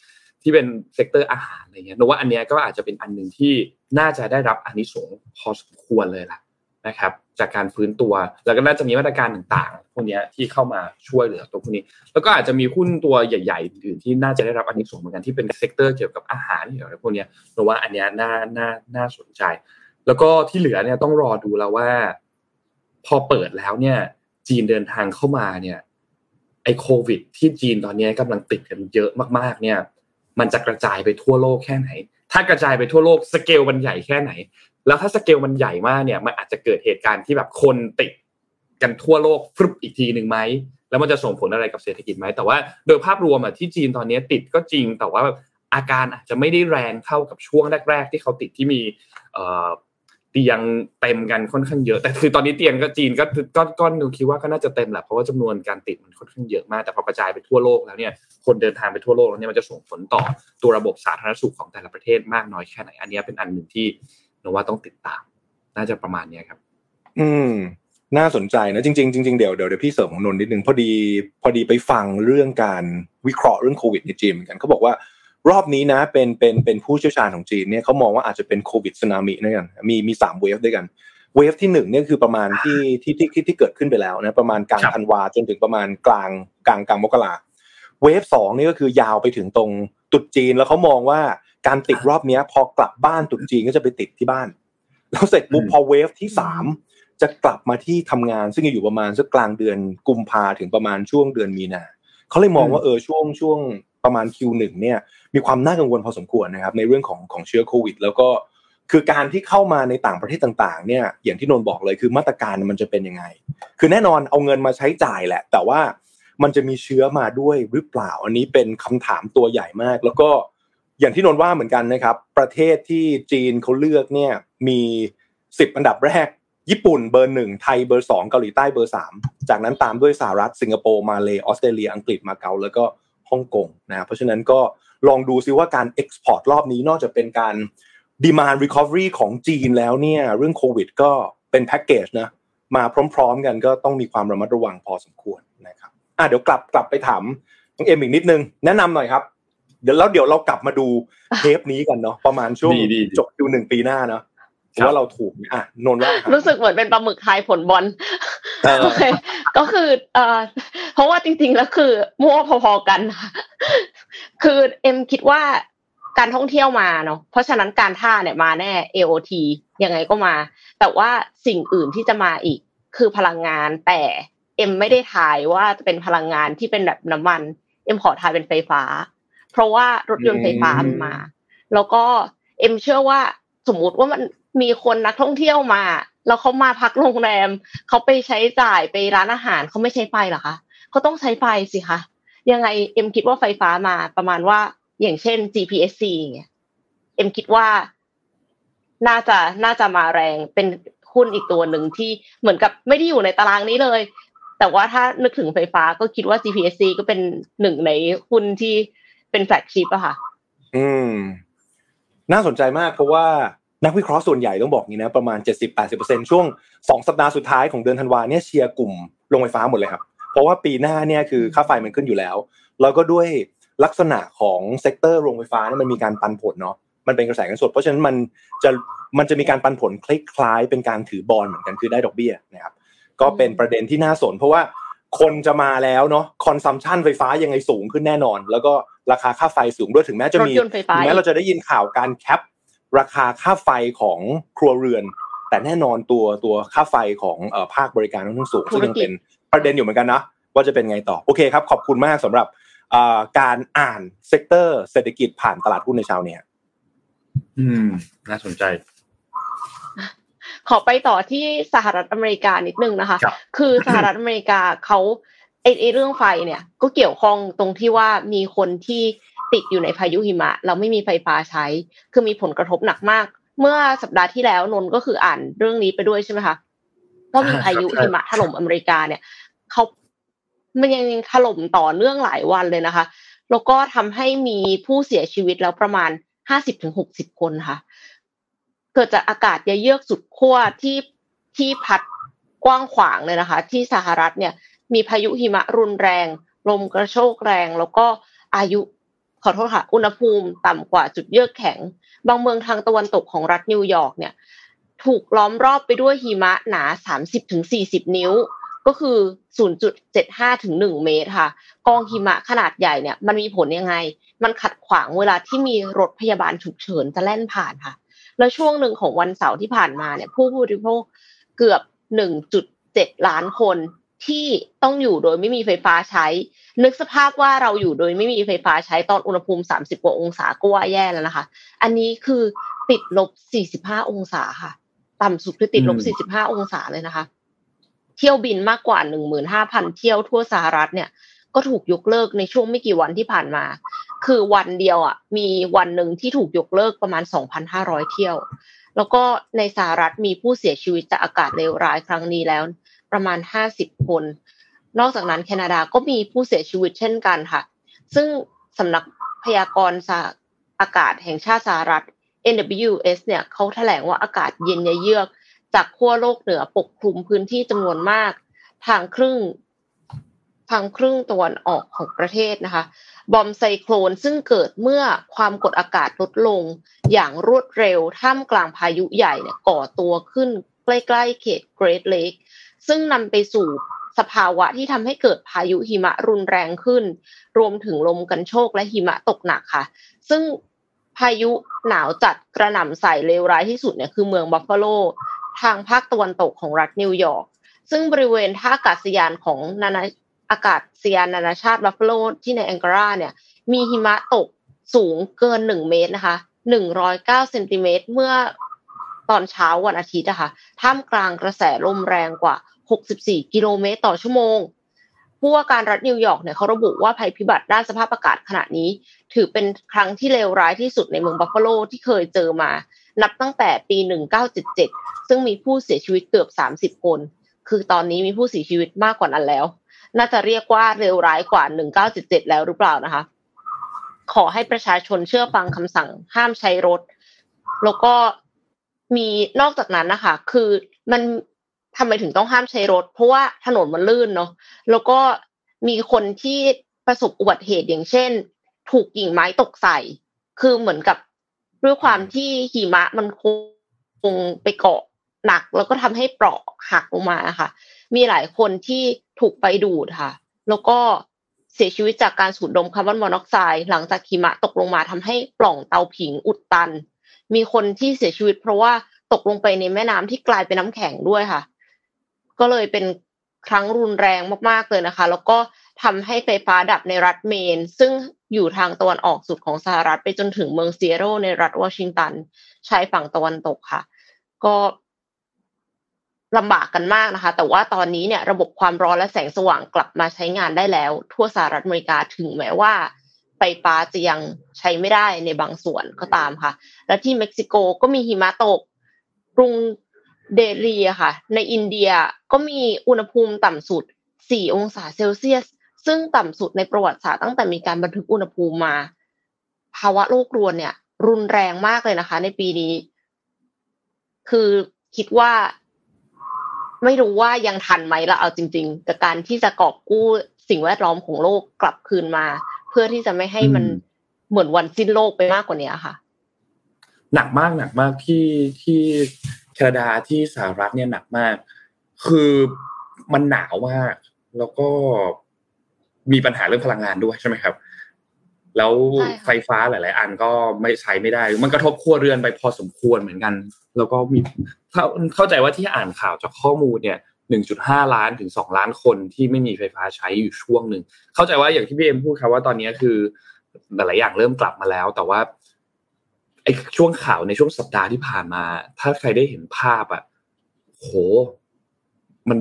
ที่เป็น sector อาหารอะไรเงี้ยนนว่าอันเนี้ยก็อาจจะเป็นอันหนึ่งที่น่าจะได้รับอานิสงส์พอสมควรเลยล่ะนะครับ จากการฟื้นตัวแล้วก็น่าจะมีมาตรการต่างๆพวกนี้ที่เข้ามาช่วยเหลือตัวพวกนี้ แล้วก็อาจจะมีหุ้นตัวใหญ่ๆอื่นที่น่าจะได้รับอานิสงส์เหมือนกันที่เป็น sector เกี่ยวกับอาหารอะไรพวกนี้เพราะว่าอันเนี้ยน่าน่าน่าสนใจ แล้วก็ที่เหลือเนี่ยต้องรอดูแล้วว่า พอเปิดแล้วเนี่ย จีนเดินทางเข้ามาเนี่ยไอโควิด ที่จีนตอนนี้กำลังติดกันเยอะมากๆ เนี่ย มันจะกระจายไปทั่วโลกแค่ไหน ถ้ากระจายไปทั่วโลกสเกลมันใหญ่แค่ไหน แล้วถ้าสเกลมันใหญ่มากเนี่ย มันอาจจะเกิดเหตุการณ์ที่แบบคนติดกันทั่วโลกฟลุปอีกทีหนึ่งไหมแล้วมันจะส่งผลอะไรกับเศรษฐกิจไหมแต่ว่าโดยภาพรวมอะที่จีนตอนนี้ติดก็จริงแต่ว่าอาการอาจจะไม่ได้แรงเท่ากับช่วงแรก ๆ ที่เขาติดที่มี เตียงเต็มกันค่อนข้างเยอะ แต่คือตอนนี้เตียงก็จีนก็ก็ก็หนูคิดว่าก็น่าจะเต็มแหละเพราะว่าจำนวนการติดมันค่อนข้างเยอะมากแต่พอกระจายไปทั่วโลกแล้วเนี่ยคนเดินทางไปทั่วโลกแล้วเนี่ยมันจะส่งผลต่อตัวระบบสาธารณสุขของแต่ละประเทศมากน้อยแค่ไหน อันนี้เป็นอันหนึ่งที่หนูว่าต้องติดตาม น่าจะประมาณนี้ครับ อืม น่าสนใจนะจริงๆจริงๆเดี๋ยวเดี๋ยวเดี๋ยวพี่เสริมของนนนิดนึงพอดีพอดีไปฟังเรื่องการวิเคราะห์เรื่องโควิดในจีนเหมือนกันเขาบอกว่า รอบนี้นะเป็นเป็นเป็นผู้เชี่ยวชาญของจีนเนี่ยเขามองว่าอาจจะเป็นโควิดสึนามิด้วยกันมีมีสามเวฟด้วยกันเวฟที่หนึ่งเนี่ยคือประมาณที่ที่ที่ที่เกิดขึ้นไปแล้วนะประมาณกลางธันวาจนถึงประมาณกลางกลางกลางมกราเวฟสองนี่ก็คือยาวไปถึงตรงตุดจีนแล้วเขามองว่าการติดรอบนี้พอกลับบ้านตุดจีนก็จะไปติดที่บ้านแล้วเสร็จปุ๊บพอเวฟที่สามจะกลับมาที่ทำงาน ซึ่งอยู่ประมาณสักกลางเดือนกุมภาถึงประมาณช่วงเดือนมีนาเขาเลยมองว่าเออช่วงช่วง ประมาณ Q1 เนี่ยมีความน่ากังวลพอสมควรนะครับในเรื่องของของเชื้อโควิด แล้วก็คือการที่เข้ามาในต่างประเทศต่างๆเนี่ยอย่างที่นนบอกเลยคือมาตรการมันจะเป็นยังไง คือแน่นอนเอาเงินมาใช้จ่ายแหละ แต่ว่ามันจะมีเชื้อมาด้วยหรือเปล่า อันนี้เป็นคำถามตัวใหญ่มาก แล้วก็อย่างที่นนว่าเหมือนกันนะครับ ประเทศที่จีนเขาเลือกเนี่ยมีสิบอันดับแรก ญี่ปุ่นเบอร์หนึ่งไทยเบอร์สองเกาหลีใต้เบอร์สามจากนั้นตามด้วยสหรัฐสิงคโปร์มาเลออสเตรเลียอังกฤษมาเก๊าแล้วก็ ฮ่องกงนะเพราะฉะนั้นก็ลองดูซิว่าการ export รอบนี้นอกจากเป็นการ demand recovery ของจีนแล้วเนี่ยเรื่องโควิดก็เป็นแพ็กเกจนะมาพร้อม ๆ กันก็ต้องมีความระมัดระวังพอสมควรนะครับอะเดี๋ยวกลับกลับไปถามน้องเอ็มอีกนิดนึง แนะนำหน่อยครับ เดี๋ยวแล้วเดี๋ยวเรากลับมาดูเทปนี้กันเนาะประมาณช่วงจบดูหนึ่งปีหน้าเนาะ ว่าเราถูกอะนนว่ารู้สึกเหมือนเป็นปลาหมึกทายผลบอลโอเคก็คือเอ่อเพราะว่าจริง ๆ แล้วคือมั่วพอๆกัน คือเอ็มคิดว่าการท่องเที่ยวมาเนาะเพราะฉะนั้นการท่าเนี่ยมาแน่ AOT ยังไงก็มา แต่ว่าสิ่งอื่นที่จะมาอีกคือพลังงานแต่เอ็มไม่ได้ทายว่าจะเป็นพลังงานที่เป็นแบบน้ำมัน เอ็มขอทายเป็นไฟฟ้า เพราะว่ารถยนต์ไฟฟ้ามันมา แล้วก็เอ็มเชื่อว่าสมมุติว่ามัน มีคนนักท่องเที่ยวมา แล้วเขามาพักโรงแรมเขาไปใช้จ่ายไปร้านอาหารเขาไม่ใช้ไฟหรอคะเขาต้องใช้ไฟสิคะยังไงเอ็มคิดว่าไฟฟ้ามาประมาณว่าอย่างเช่น GPSC เงี้ยเอ็มคิดว่าน่าจะน่าจะมาแรงเป็นหุ้นอีกตัวหนึ่งที่เหมือนกับไม่ได้อยู่ในตารางนี้เลย แต่ว่าถ้านึกถึงไฟฟ้าก็คิดว่า GPSC ก็เป็นหนึ่งในหุ้นที่เป็นแฟลกชิพอะค่ะ อืม น่าสนใจมากเพราะว่า นักวิเคราะห์ส่วนใหญ่ต้องบอกงี้นะประมาณ 70-80%ช่วงสองสัปดาห์สุดท้ายของเดือนธันวาเนี่ยเชียร์กลุ่มโรงไฟฟ้าหมดเลยครับเพราะว่าปีหน้าเนี่ยคือค่าไฟมันขึ้นอยู่แล้ว แล้วก็ด้วยลักษณะของ sector โรงไฟฟ้านี่มันมีการปันผลเนาะมันเป็นกระแสเงินสด เพราะฉะนั้นมันจะมันจะมีการปันผลคล้ายๆเป็นการถือบอลเหมือนกันคือได้ดอกเบี้ยนะครับก็เป็นประเด็นที่น่าสน เพราะว่าคนจะมาแล้วเนาะ consumption ไฟฟ้ายังไงสูงขึ้นแน่นอน แล้วก็ราคาค่าไฟสูงด้วยถึงแม้จะมีถึงแม้เราจะได้ยินข่าวการ cap ราคาค่าไฟของครัวเรือน แต่แน่นอนตัวตัวค่าไฟของภาคบริการต้องสูงซึ่งยังเป็นประเด็นอยู่เหมือนกันนะว่าจะเป็นไงต่อโอเคครับ ขอบคุณมากสำหรับการอ่าน sector เศรษฐกิจผ่านตลาดหุ้นในเช้านี้อืม น่าสนใจ ขอไปต่อที่สหรัฐอเมริกานิดนึงนะคะ คือสหรัฐอเมริกาเขาไอ้เรื่องไฟเนี่ย ก็เกี่ยวข้องตรงที่ว่ามีคนที่ ติดอยู่ในพายุหิมะ แล้วไม่มีไฟฟ้าใช้ คือมีผลกระทบหนักมาก เมื่อสัปดาห์ที่แล้วนนก็คืออ่านเรื่องนี้ไปด้วยใช่ไหมคะก็มีพายุหิมะถล่มอเมริกาเนี่ยเขามันยังถล่มต่อเนื่องหลายวันเลยนะคะ แล้วก็ทำให้มีผู้เสียชีวิตแล้วประมาณห้าสิบถึงหกสิบคนค่ะ เกิดจากอากาศเยือกสุดขั้วที่ที่พัดกว้างขวางเลยนะคะ ที่สหรัฐเนี่ย มีพายุหิมะรุนแรง ลมกระโชกแรง แล้วก็อายุ ขอโทษค่ะ อุณหภูมิต่ำกว่าจุดเยือกแข็ง บางเมืองทางตะวันตกของรัฐนิวยอร์กเนี่ย ถูกล้อมรอบไปด้วยหิมะหนา 30-40 นิ้ว ก็คือ 0.75ถึง1เมตรค่ะ กองหิมะขนาดใหญ่เนี่ย มันมีผลยังไง มันขัดขวางเวลาที่มีรถพยาบาลฉุกเฉินจะแล่นผ่านค่ะ แล้วช่วงหนึ่งของวันเสาร์ที่ผ่านมาเนี่ย ผู้บริโภคเกือบ 1.7 ล้านคน ที่ต้องอยู่โดยไม่มีไฟฟ้าใช้ นึกสภาพว่าเราอยู่โดยไม่มีไฟฟ้าใช้ตอนอุณหภูมิ 30 กว่าองศาก็ว่าแย่แล้วนะคะ อันนี้คือติดลบ 45 องศาค่ะ ต่ำสุดคือติดลบ 45 องศาเลยนะคะ เที่ยวบินมากกว่า 15,000 เที่ยวทั่วสหรัฐเนี่ย ก็ถูกยกเลิกในช่วงไม่กี่วันที่ผ่านมา คือวันเดียวอะ มีวันหนึ่งที่ถูกยกเลิกประมาณ 2,500 เที่ยว แล้วก็ในสหรัฐมีผู้เสียชีวิตจากอากาศเลวร้ายครั้งนี้แล้ว ประมาณห้าสิบคน นอกจากนั้นแคนาดาก็มีผู้เสียชีวิตเช่นกันค่ะ ซึ่งสำนักพยากรณ์อากาศแห่งชาติสหรัฐ NWS เนี่ยเขาแถลงว่าอากาศเย็นเยือก จากขั้วโลกเหนือปกคลุมพื้นที่จำนวนมาก ทางครึ่งทางครึ่งตะวันออกของประเทศนะคะ บอมไซโคลนซึ่งเกิดเมื่อความกดอากาศลดลงอย่างรวดเร็วท่ามกลางพายุใหญ่เนี่ยก่อตัวขึ้นใกล้ๆเขตเกรทเลก ซึ่งนำไปสู่สภาวะที่ทำให้เกิดพายุหิมะรุนแรงขึ้น รวมถึงลมกรรโชกและหิมะตกหนักค่ะ ซึ่งพายุหนาวจัดกระหน่ำใส่เลวร้ายที่สุดเนี่ยคือเมืองบัฟฟาโลทางภาคตะวันตกของรัฐนิวยอร์กซึ่งบริเวณท่าอากาศยานของนานาอากาศยานนานาชาติบัฟฟาโลที่ในแองการาเนี่ย มีหิมะตกสูงเกินหนึ่งเมตรนะคะหนึ่งร้อยเก้าเซนติเมตรเมื่อ ตอนเช้าวันอาทิตย์นะคะท่ามกลางกระแสลมแรงกว่า 64 กิโลเมตรต่อชั่วโมง ผู้ว่าการรัฐนิวยอร์กเนี่ยเขาระบุว่าภัยพิบัติด้านสภาพอากาศขณะนี้ ถือเป็นครั้งที่เลวร้ายที่สุดในเมืองบัฟฟาโลที่เคยเจอมา นับตั้งแต่ปี 1977 ซึ่งมีผู้เสียชีวิตเกือบ 30 คน คือตอนนี้มีผู้เสียชีวิตมากกว่านั้นแล้ว น่าจะเรียกว่าเลวร้ายกว่า 1977 แล้วหรือเปล่านะคะขอให้ประชาชนเชื่อฟังคำสั่งห้ามใช้รถ แล้วก็ มีนอกจากนั้นนะคะ คือมันทำไมถึงต้องห้ามใช้รถ เพราะว่าถนนมันลื่นเนาะแล้วก็มีคนที่ประสบอุบัติเหตุอย่างเช่น ถูกกิ่งไม้ตกใส่ คือเหมือนกับด้วยความที่หิมะมันคงไปเกาะหนัก แล้วก็ทำให้เปราะหักลงมาค่ะ มีหลายคนที่ถูกไฟดูดค่ะ แล้วก็เสียชีวิตจากการสูดดมคาร์บอนมอนอกไซด์หลังจากหิมะตกลงมาทำให้ปล่องเตาผิงอุดตัน มีคนที่เสียชีวิต เพราะว่าตกลงไปในแม่น้ำที่กลายเป็นน้ำแข็งด้วยค่ะ ก็เลยเป็นครั้งรุนแรงมากๆเลยนะคะ แล้วก็ทำให้ไฟฟ้าดับในรัฐเมน ซึ่งอยู่ทางตะวันออกสุดของสหรัฐไปจนถึงเมืองเซียโรในรัฐวอชิงตันชายฝั่งตะวันตกค่ะ ก็ลำบากกันมากนะคะ แต่ว่าตอนนี้เนี่ย ระบบความร้อนและแสงสว่างกลับมาใช้งานได้แล้ว ทั่วสหรัฐอเมริกาถึงแม้ว่า ไฟฟ้าจะยังใช้ไม่ได้ในบางส่วนก็ตามค่ะ และที่เม็กซิโกก็มีหิมะตกกรุงเดลีค่ะ ในอินเดียก็มีอุณหภูมิต่ำสุด 4 องศาเซลเซียส ซึ่งต่ำสุดในประวัติศาสตร์ตั้งแต่มีการบันทึกอุณหภูมิมา ภาวะโลกรวนเนี่ย รุนแรงมากเลยนะคะ ในปีนี้ คือคิดว่า ไม่รู้ว่ายังทันไหมละเอาจริง ๆ กับการที่จะกอบกู้สิ่งแวดล้อมของโลกกลับคืนมา เพื่อที่จะไม่ให้มันเหมือนวันสิ้นโลกไปมากกว่านี้ค่ะ หนักมากหนักมากที่ที่แคนาดาที่สหรัฐเนี่ยหนักมาก คือมันหนาวมากแล้วก็มีปัญหาเรื่องพลังงานด้วยใช่ไหมครับ แล้วไฟฟ้าหลาย ๆ อันก็ไม่ใช้ไม่ได้ มันกระทบครัวเรือนไปพอสมควรเหมือนกัน แล้วก็มีเข้าใจว่าที่อ่านข่าวจากข้อมูลเนี่ย หนึ่งจุดห้าล้านถึงสองล้านคนที่ไม่มีไฟฟ้าใช้อยู่ช่วงหนึ่ง เข้าใจว่าอย่างที่พี่เอ็มพูดครับว่าตอนนี้คือหลายๆอย่างเริ่มกลับมาแล้ว แต่ว่าไอ้ช่วงข่าวในช่วงสัปดาห์ที่ผ่านมา ถ้าใครได้เห็นภาพอะโห มัน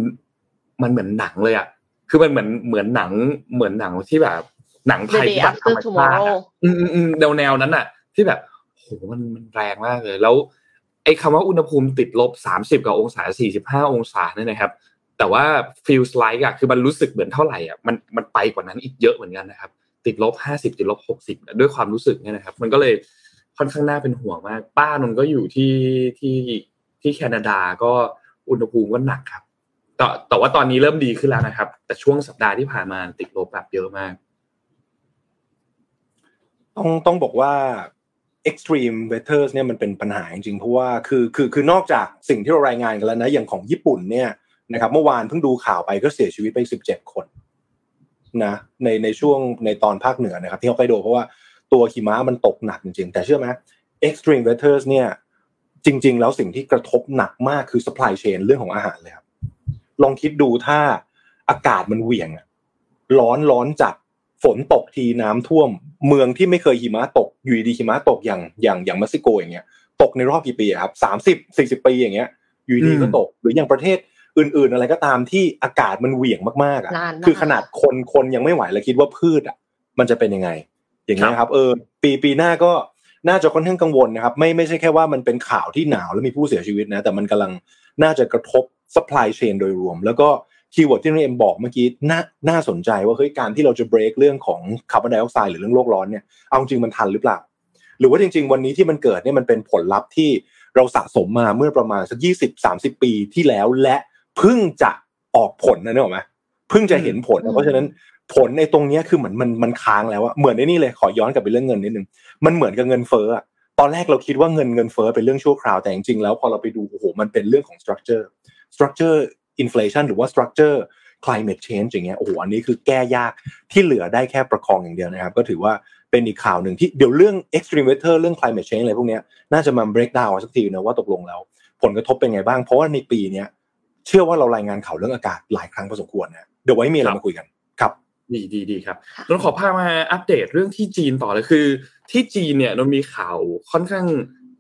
มันเหมือนหนังเลยอะคือมันเหมือนเหมือนหนังเหมือนหนังที่แบบหนังไทยที่แบบธรรมชาติอืมอืมแนวแนวนั้นอะที่แบบโหมันมันแรงมากเลย แล้วไอ้คำว่าอุณหภูมิติดลบสามสิบกว่าองศาสี่สิบห้าองศาเนี่ยนะครับ แต่ว่าฟีลสไลด์อะคือมันรู้สึกเหมือนเท่าไหร่อะมันมันไปกว่านั้นอีกเยอะเหมือนกันนะครับ ติดลบห้าสิบติดลบหกสิบด้วยความรู้สึกเนี่ยนะครับ มันก็เลยค่อนข้างน่าเป็นห่วงมาก ป้านนก็อยู่ที่ที่ที่แคนาดาก็อุณหภูมิก็หนักครับแต่แต่ว่าตอนนี้เริ่มดีขึ้นแล้วนะครับ แต่ช่วงสัปดาห์ที่ผ่านมาติดลบแบบเยอะมาก ต้องต้องบอกว่า extreme weather เนี่ยมันเป็นปัญหาจริงๆเพราะว่าคือคือคือนอกจากสิ่งที่เรารายงานกันแล้วนะอย่างของญี่ปุ่นเนี่ยนะครับเมื่อวานเพิ่งดูข่าวไปก็เสียชีวิตไปสิบเจ็ดคนนะในในช่วงในตอนภาคเหนือนะครับ ที่ฮอกไกโดเพราะว่าตัวหิมะมันตกหนักจริงๆ แต่เชื่อไหม extreme weather เนี่ยจริง ๆ แล้วสิ่งที่กระทบหนักมากคือ supply chain เรื่องของอาหารเลยครับลองคิดดูถ้าอากาศมันเหวี่ยงร้อนร้อนจัด ฝนตกทีน้ำท่วม เมืองที่ไม่เคยหิมะตกอยู่ดีหิมะตกอย่างอย่างอย่างเม็กซิโกอย่างเงี้ยตกในรอบกี่ปีครับสามสิบสี่สิบปีอย่างเงี้ย อยู่ดีก็ตก หรืออย่างประเทศอื่น ๆ อะไรก็ตามที่อากาศมันเหวี่ยงมากๆอะคือขนาดคนคนยังไม่ไหวแล้วคิดว่าพืชอะ มันจะเป็นยังไง อย่างเงี้ยครับ เออ ปีปีหน้าก็น่าจะค่อนข้างกังวลนะครับ ไม่ไม่ใช่แค่ว่ามันเป็นข่าวที่หนาวแล้วมีผู้เสียชีวิตนะ แต่มันกำลังน่าจะกระทบ supply chain โดยรวม แล้วก็ keyword ที่น้องเอ็มบอกเมื่อกี้น่าน่าสนใจว่าเฮ้ยการที่เราจะ break เรื่องของคาร์บอนไดออกไซด์หรือเรื่องโลกร้อนเนี่ยเอาจริงมันทันหรือเปล่า หรือว่าจริง ๆ วันนี้ที่มันเกิดเนี่ยมันเป็นผลลัพธ์ที่เราสะสมมาเมื่อประมาณสักยี่สิบสามสิบปีที่แล้วและเพิ่งจะออกผลนะเนี่ยหรอไหมเพิ่งจะเห็นผล เพราะฉะนั้นผลในตรงนี้คือเหมือนมันมันค้างแล้วอะเหมือนในนี่เลยขอย้อนกลับไปเรื่องเงินนิดนึงมันเหมือนกับเงินเฟ้ออะตอนแรกเราคิดว่าเงินเงินเฟ้อเป็นเรื่องชั่วคราวแต่จริงๆแล้วพอเราไปดูโอ้โหมันเป็นเรื่องของ structure structure inflation หรือว่า structure climate change อย่างเงี้ยโอ้โหอันนี้คือแก้ยากที่เหลือได้แค่ประคองอย่างเดียวนะครับ ก็ถือว่าเป็นอีกข่าวหนึ่งที่เดี๋ยวเรื่อง extreme weather เรื่อง climate change อะไรพวกเนี้ยน่าจะมา break down สักทีนะว่าตกลงแล้วผลกระทบเป็นไงบ้าง เพราะว่าในปีเนี้ยเชื่อว่าเรารายงานข่าวเรื่องอากาศหลายครั้งพอสมควรนะเดี๋ยวไว้มีอะไรมาคุยกันครับดีดีดีครับนนขอพามาอัปเดตเรื่องที่จีนต่อเลยคือ ที่จีนเนี่ยนนมีข่าวค่อนข้าง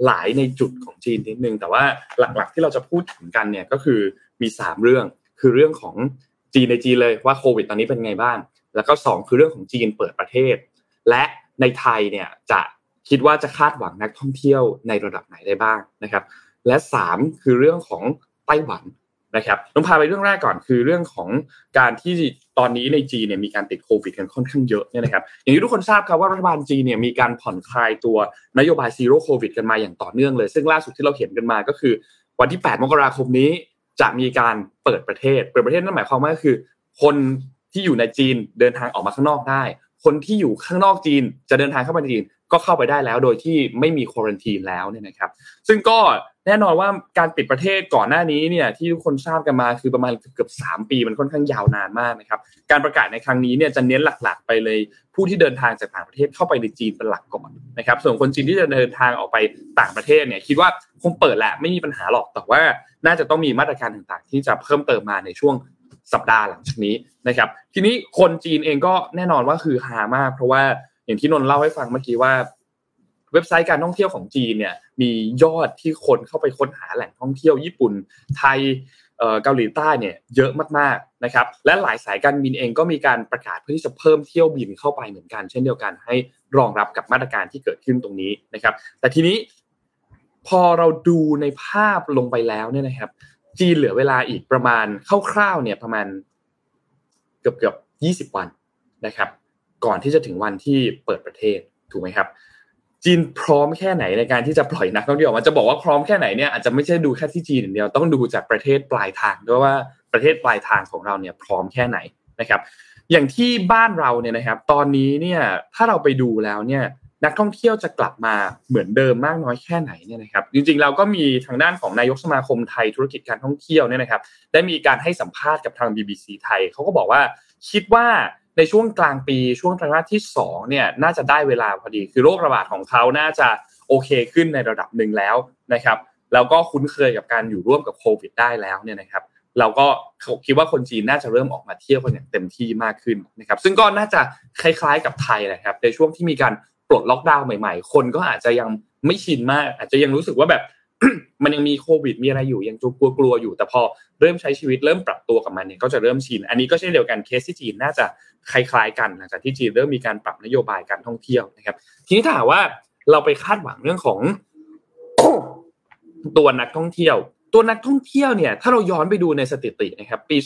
หลายในจุดของจีนนิดนึงแต่ว่าหลักๆที่เราจะพูดถึงกันเนี่ยก็คือ มีสามเรื่อง คือเรื่องของจีนในจีนเลยว่าโควิดตอนนี้เป็นไงบ้าง แล้วก็สองคือเรื่องของจีนเปิดประเทศ และในไทยเนี่ยจะคิดว่าจะคาดหวังนักท่องเที่ยวในระดับไหนได้บ้างนะครับ และสามคือเรื่องของไต้หวันนะครับต้องพาไปเรื่องแรกก่อนคือเรื่องของการที่ตอนนี้ในจีนเนี่ยมีการติดโควิดกันค่อนข้างเยอะเนี่ยนะครับอย่างที่ทุกคนทราบครับว่ารัฐบาลจีนเนี่ยมีการผ่อนคลายตัวนโยบายซีโร่โควิดกันมาอย่างต่อเนื่องเลย ซึ่งล่าสุดที่เราเห็นกันมาก็คือ วันที่ 8 มกราคมนี้ จะมีการเปิดประเทศ เปิดประเทศนั่นหมายความว่าคือ คนที่อยู่ในจีนเดินทางออกมาข้างนอกได้ คนที่อยู่ข้างนอกจีนจะเดินทางเข้ามาในจีน ก็เข้าไปได้แล้วโดยที่ไม่มีควอนตีนแล้วเนี่ยนะครับ ซึ่งก็แน่นอนว่าการปิดประเทศก่อนหน้านี้เนี่ยที่ทุกคนทราบกันมาคือประมาณเกือบสามปีมันค่อนข้างยาวนานมากนะครับการประกาศในครั้งนี้เนี่ยจะเน้นหลักๆ ไปเลยผู้ที่เดินทางจากต่างประเทศเข้าไปในจีนเป็นหลักก่อนนะครับ ส่วนคนจีนที่จะเดินทางออกไปต่างประเทศเนี่ยคิดว่าคงเปิดแหละไม่มีปัญหาหรอกแต่ว่าน่าจะต้องมีมาตรการต่างๆ ที่จะเพิ่มเติมมาในช่วงสัปดาห์หลังจากนี้นะครับ ทีนี้คนจีนเองก็แน่นอนว่าคือหามาก เพราะว่า อย่างที่นนเล่าให้ฟังเมื่อกี้ว่า เว็บไซต์การท่องเที่ยวของจีนเนี่ย มียอดที่คนเข้าไปค้นหาแหล่งท่องเที่ยวญี่ปุ่น ไทยเกาหลีใต้เนี่ยเยอะมากๆนะครับ และหลายสายการบินเองก็มีการประกาศเพื่อที่จะเพิ่มเที่ยวบินเข้าไปเหมือนกัน เช่นเดียวกันให้รองรับกับมาตรการที่เกิดขึ้นตรงนี้นะครับ แต่ทีนี้พอเราดูในภาพลงไปแล้วเนี่ยนะครับ จีนเหลือเวลาอีกประมาณคร่าวๆเนี่ยประมาณเกือบเกือบยี่สิบวันนะครับ ก่อนที่จะถึงวันที่เปิดประเทศถูกไหมครับ จีนพร้อมแค่ไหนในการที่จะปล่อยนักท่องเที่ยวมันจะบอกว่าพร้อมแค่ไหนเนี่ยอาจจะไม่ใช่ดูแค่ที่จีนอย่างเดียวต้องดูจากประเทศปลายทางด้วยว่าประเทศปลายทางของเราเนี่ยพร้อมแค่ไหนนะครับ อย่างที่บ้านเราเนี่ยนะครับ ตอนนี้เนี่ยถ้าเราไปดูแล้วเนี่ยนักท่องเที่ยวจะกลับมาเหมือนเดิมมากน้อยแค่ไหนเนี่ยนะครับ จริงๆเราก็มีทางด้านของนายกสมาคมไทยธุรกิจการท่องเที่ยวเนี่ยนะครับ ได้มีการให้สัมภาษณ์กับทาง BBC ไทยเขาก็บอกว่าคิดว่า ในช่วงกลางปีช่วงไตรมาสที่2เนี่ยน่าจะได้เวลาพอดี คือโรคระบาดของเขาน่าจะโอเคขึ้นในระดับหนึ่งแล้วนะครับแล้วก็คุ้นเคยกับการอยู่ร่วมกับโควิดได้แล้วเนี่ยนะครับเราก็คิดว่าคนจีนน่าจะเริ่มออกมาเที่ยวกันอย่างเต็มที่มากขึ้นนะครับซึ่งก็น่าจะคล้ายๆกับไทยนะครับในช่วงที่มีการปลดล็อกดาวน์ใหม่ ๆ คนก็อาจจะยังไม่ชินมาก อาจจะยังรู้สึกว่าแบบ มันยังมีโควิดมีอะไรอยู่ยังกลัวกลัวอยู่ แต่พอเริ่มใช้ชีวิตเริ่มปรับตัวกับมันเนี่ยก็จะเริ่มชิน อันนี้ก็เช่นเดียวกันเคสที่จีนน่าจะคล้ายๆกันหลังจากที่จีนเริ่มมีการปรับนโยบายการท่องเที่ยวนะครับ ทีนี้ถ้าว่าเราไปคาดหวังเรื่องของตัวนักท่องเที่ยว ตัวนักท่องเที่ยวเนี่ยถ้าเราย้อนไปดูในสถิตินะครับปี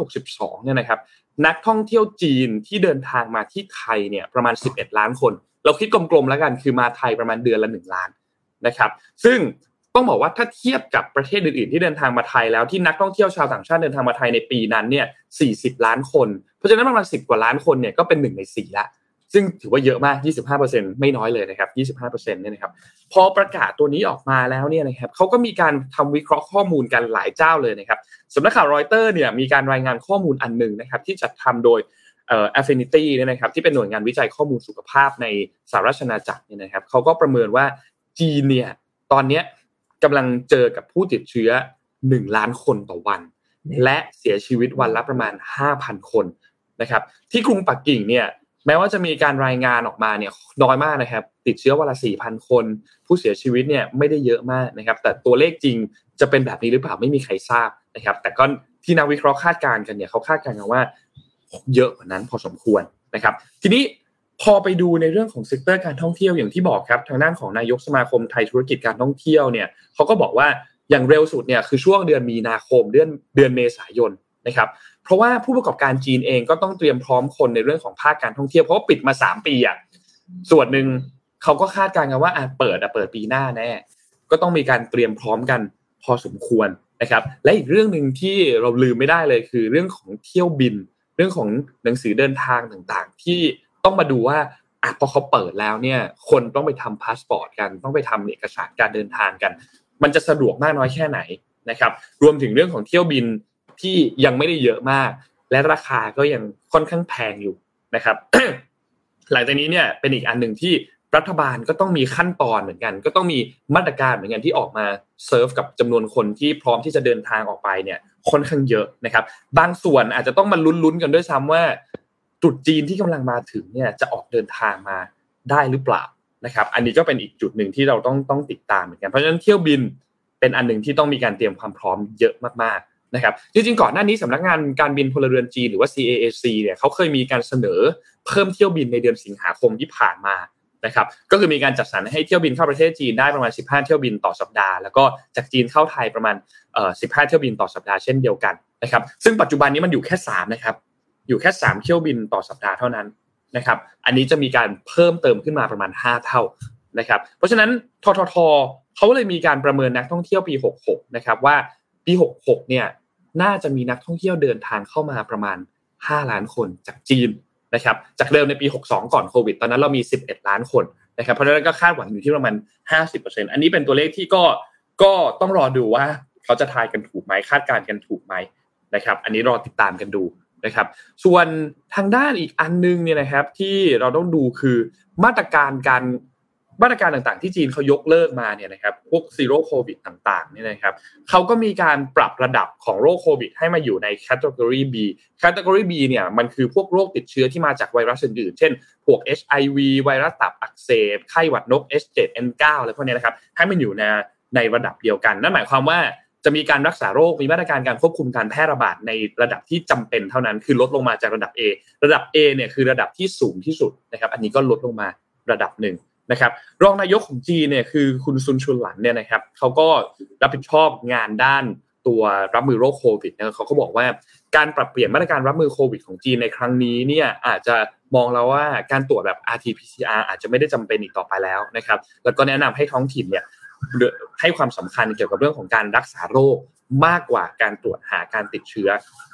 2562 เนี่ยนะครับนักท่องเที่ยวจีนที่เดินทางมาที่ไทยเนี่ยประมาณ 11 ล้านคน เราคิดกลมๆแล้วกันคือมาไทยประมาณเดือนละ 1 ล้านนะครับ ซึ่ง ต้องบอกว่าถ้าเทียบกับประเทศอื่นๆที่เดินทางมาไทยแล้วที่นักท่องเที่ยวชาวต่างชาติเดินทางมาไทยในปีนั้นเนี่ย 40 ล้านคน เพราะฉะนั้นประมาณ 10 กว่าล้านคนเนี่ยก็เป็นหนึ่งในสี่ละ ซึ่งถือว่าเยอะมาก 25%ไม่น้อยเลยนะครับ 25%เนี่ยนะครับ พอประกาศตัวนี้ออกมาแล้วเนี่ยนะครับเขาก็มีการทำวิเคราะห์ข้อมูลกันหลายเจ้าเลยนะครับสำนักข่าวรอยเตอร์เนี่ยมีการรายงานข้อมูลอันหนึ่งนะครับที่จัดทำโดยเอ่อ Affinity เนี่ยนะครับที่เป็นหน่วยงานวิจัยข้อมูลสุขภาพในสหรัฐอาณาจักรเนี่ยนะครับเขาก็ประเมินว่าจีนเนี่ยตอนนี้ กำลังเจอกับผู้ติดเชื้อ 1 ล้านคนต่อวัน และเสียชีวิตวันละประมาณ 5,000 คนนะครับ ที่กรุงปักกิ่งเนี่ยแม้ว่าจะมีการรายงานออกมาเนี่ยน้อยมากนะครับ ติดเชื้อวันละ 4,000 คน ผู้เสียชีวิตเนี่ยไม่ได้เยอะมากนะครับ แต่ตัวเลขจริงจะเป็นแบบนี้หรือเปล่าไม่มีใครทราบนะครับ แต่ก็ที่นักวิเคราะห์คาดการณ์กันเนี่ยเขาคาดการณ์กันว่าเยอะกว่านั้นพอสมควรนะครับ ทีนี้ พอไปดูในเรื่องของ sector การท่องเที่ยวอย่างที่บอกครับทางด้านของนายกสมาคมไทยธุรกิจการท่องเที่ยวเนี่ยเขาก็บอกว่าอย่างเร็วสุดเนี่ยคือช่วงเดือนมีนาคมเดือนเดือนเมษายนนะครับเพราะว่าผู้ประกอบการจีนเองก็ต้องเตรียมพร้อมคนในเรื่องของภาคการท่องเที่ยวเพราะปิดมาสามปีอะส่วนหนึ่งเขาก็คาดการณ์กันว่าอะเปิดอะเปิดปีหน้าแน่ก็ต้องมีการเตรียมพร้อมกันพอสมควรนะครับและอีกเรื่องหนึ่งที่เราลืมไม่ได้เลยคือเรื่องของเที่ยวบิน เรื่องของหนังสือเดินทางต่างๆ ที่ ต้องมาดูว่าอะพอเขาเปิดแล้วเนี่ย คนต้องไปทำพาสปอร์ตกันต้องไปทำเอกสารการเดินทางกัน มันจะสะดวกมากน้อยแค่ไหนนะครับ รวมถึงเรื่องของเที่ยวบินที่ยังไม่ได้เยอะมาก และราคาก็ยังค่อนข้างแพงอยู่นะครับ หลังจากนี้เนี่ยเป็นอีกอันหนึ่งที่รัฐบาลก็ต้องมีขั้นตอนเหมือนกัน ก็ต้องมีมาตรการเหมือนกันที่ออกมาเซิร์ฟกับจำนวนคนที่พร้อมที่จะเดินทางออกไปเนี่ยค่อนข้างเยอะนะครับ บางส่วนอาจจะต้องมาลุ้นๆกันด้วยซ้ำว่า ตรุษจีนที่กำลังมาถึงเนี่ยจะออกเดินทางมาได้หรือเปล่านะครับ อันนี้ก็เป็นอีกจุดหนึ่งที่เราต้องต้องติดตามเหมือนกันเพราะฉะนั้นเที่ยวบินเป็นอันหนึ่งที่ต้องมีการเตรียมความพร้อมเยอะมากๆนะครับ จริงๆก่อนหน้านี้สำนักงานการบินพลเรือนจีนหรือว่า CAAC เนี่ยเขาเคยมีการเสนอเพิ่มเที่ยวบินในเดือนสิงหาคมที่ผ่านมานะครับ ก็คือมีการจัดสรรให้เที่ยวบินเข้าประเทศจีนได้ประมาณ 15 เที่ยวบินต่อสัปดาห์ แล้วก็จากจีนเข้าไทยประมาณ 15 เที่ยวบินต่อสัปดาห์เช่นเดียวกันนะครับ ซึ่งปัจจุบันนี้มันอยู่แค่ 3 นะครับ อยู่แค่3เที่ยวบินต่อสัปดาห์เท่านั้นนะครับ อันนี้จะมีการเพิ่มเติมขึ้นมาประมาณ 5 เท่านะครับ เพราะฉะนั้นทททเขาเลยมีการประเมินนักท่องเที่ยวปี 66 นะครับว่าปี 66 เนี่ยน่าจะมีนักท่องเที่ยวเดินทางเข้ามาประมาณ 5 ล้านคนจากจีนนะครับ จากเดิมในปี 62 ก่อนโควิด ตอนนั้นเรามี 11 ล้านคนนะครับ เพราะฉะนั้นก็คาดหวังอยู่ที่ประมาณ 50%อันนี้เป็นตัวเลขที่ก็ก็ต้องรอดูว่าเขาจะทายกันถูกไหมคาดการณ์กันถูกไหมนะครับ อันนี้รอติดตามกันดู นะครับ ส่วนทางด้านอีกอันนึงเนี่ยนะครับ ที่เราต้องดูคือมาตรการการมาตรการต่างๆ ที่จีนเขายกเลิกมาเนี่ยนะครับพวก zero COVID ต่างๆเนี่ยนะครับเขาก็มีการปรับระดับของโรคโควิด ให้มาอยู่ในแคตตากรี B แคตตากรี B เนี่ยมันคือพวกโรคติดเชื้อที่มาจากไวรัสอื่นๆเช่น พวก HIV ไวรัสตับอักเสบไข้หวัดนก H7N9 อะไรพวกนี้นะครับให้มันอยู่ในในระดับเดียวกัน นั่นหมายความว่า จะมีการรักษาโรคมีมาตรการการควบคุมการแพร่ระบาดในระดับที่จำเป็นเท่านั้น คือลดลงมาจากระดับ A ระดับ A เนี่ยคือระดับที่สูงที่สุดนะครับอันนี้ก็ลดลงมาระดับหนึ่งนะครับรองนายกของจีเนี่ยคือคุณซุนชุนหลันเนี่ยนะครับเขาก็รับผิดชอบงานด้านตัวรับมือโรคโควิดนะเขาก็บอกว่าการปรับเปลี่ยนมาตรการรับมือโควิดของจีนในครั้งนี้เนี่ยอาจจะมองแล้วว่าการตรวจแบบ RT-PCR อาจจะไม่ได้จำเป็นอีกต่อไปแล้วนะครับแล้วก็แนะนำให้ท้องถิ่นเนี่ย ให้ความสำคัญเกี่ยวกับเรื่องของการรักษาโรคมากกว่าการตรวจหาการติดเชื้อ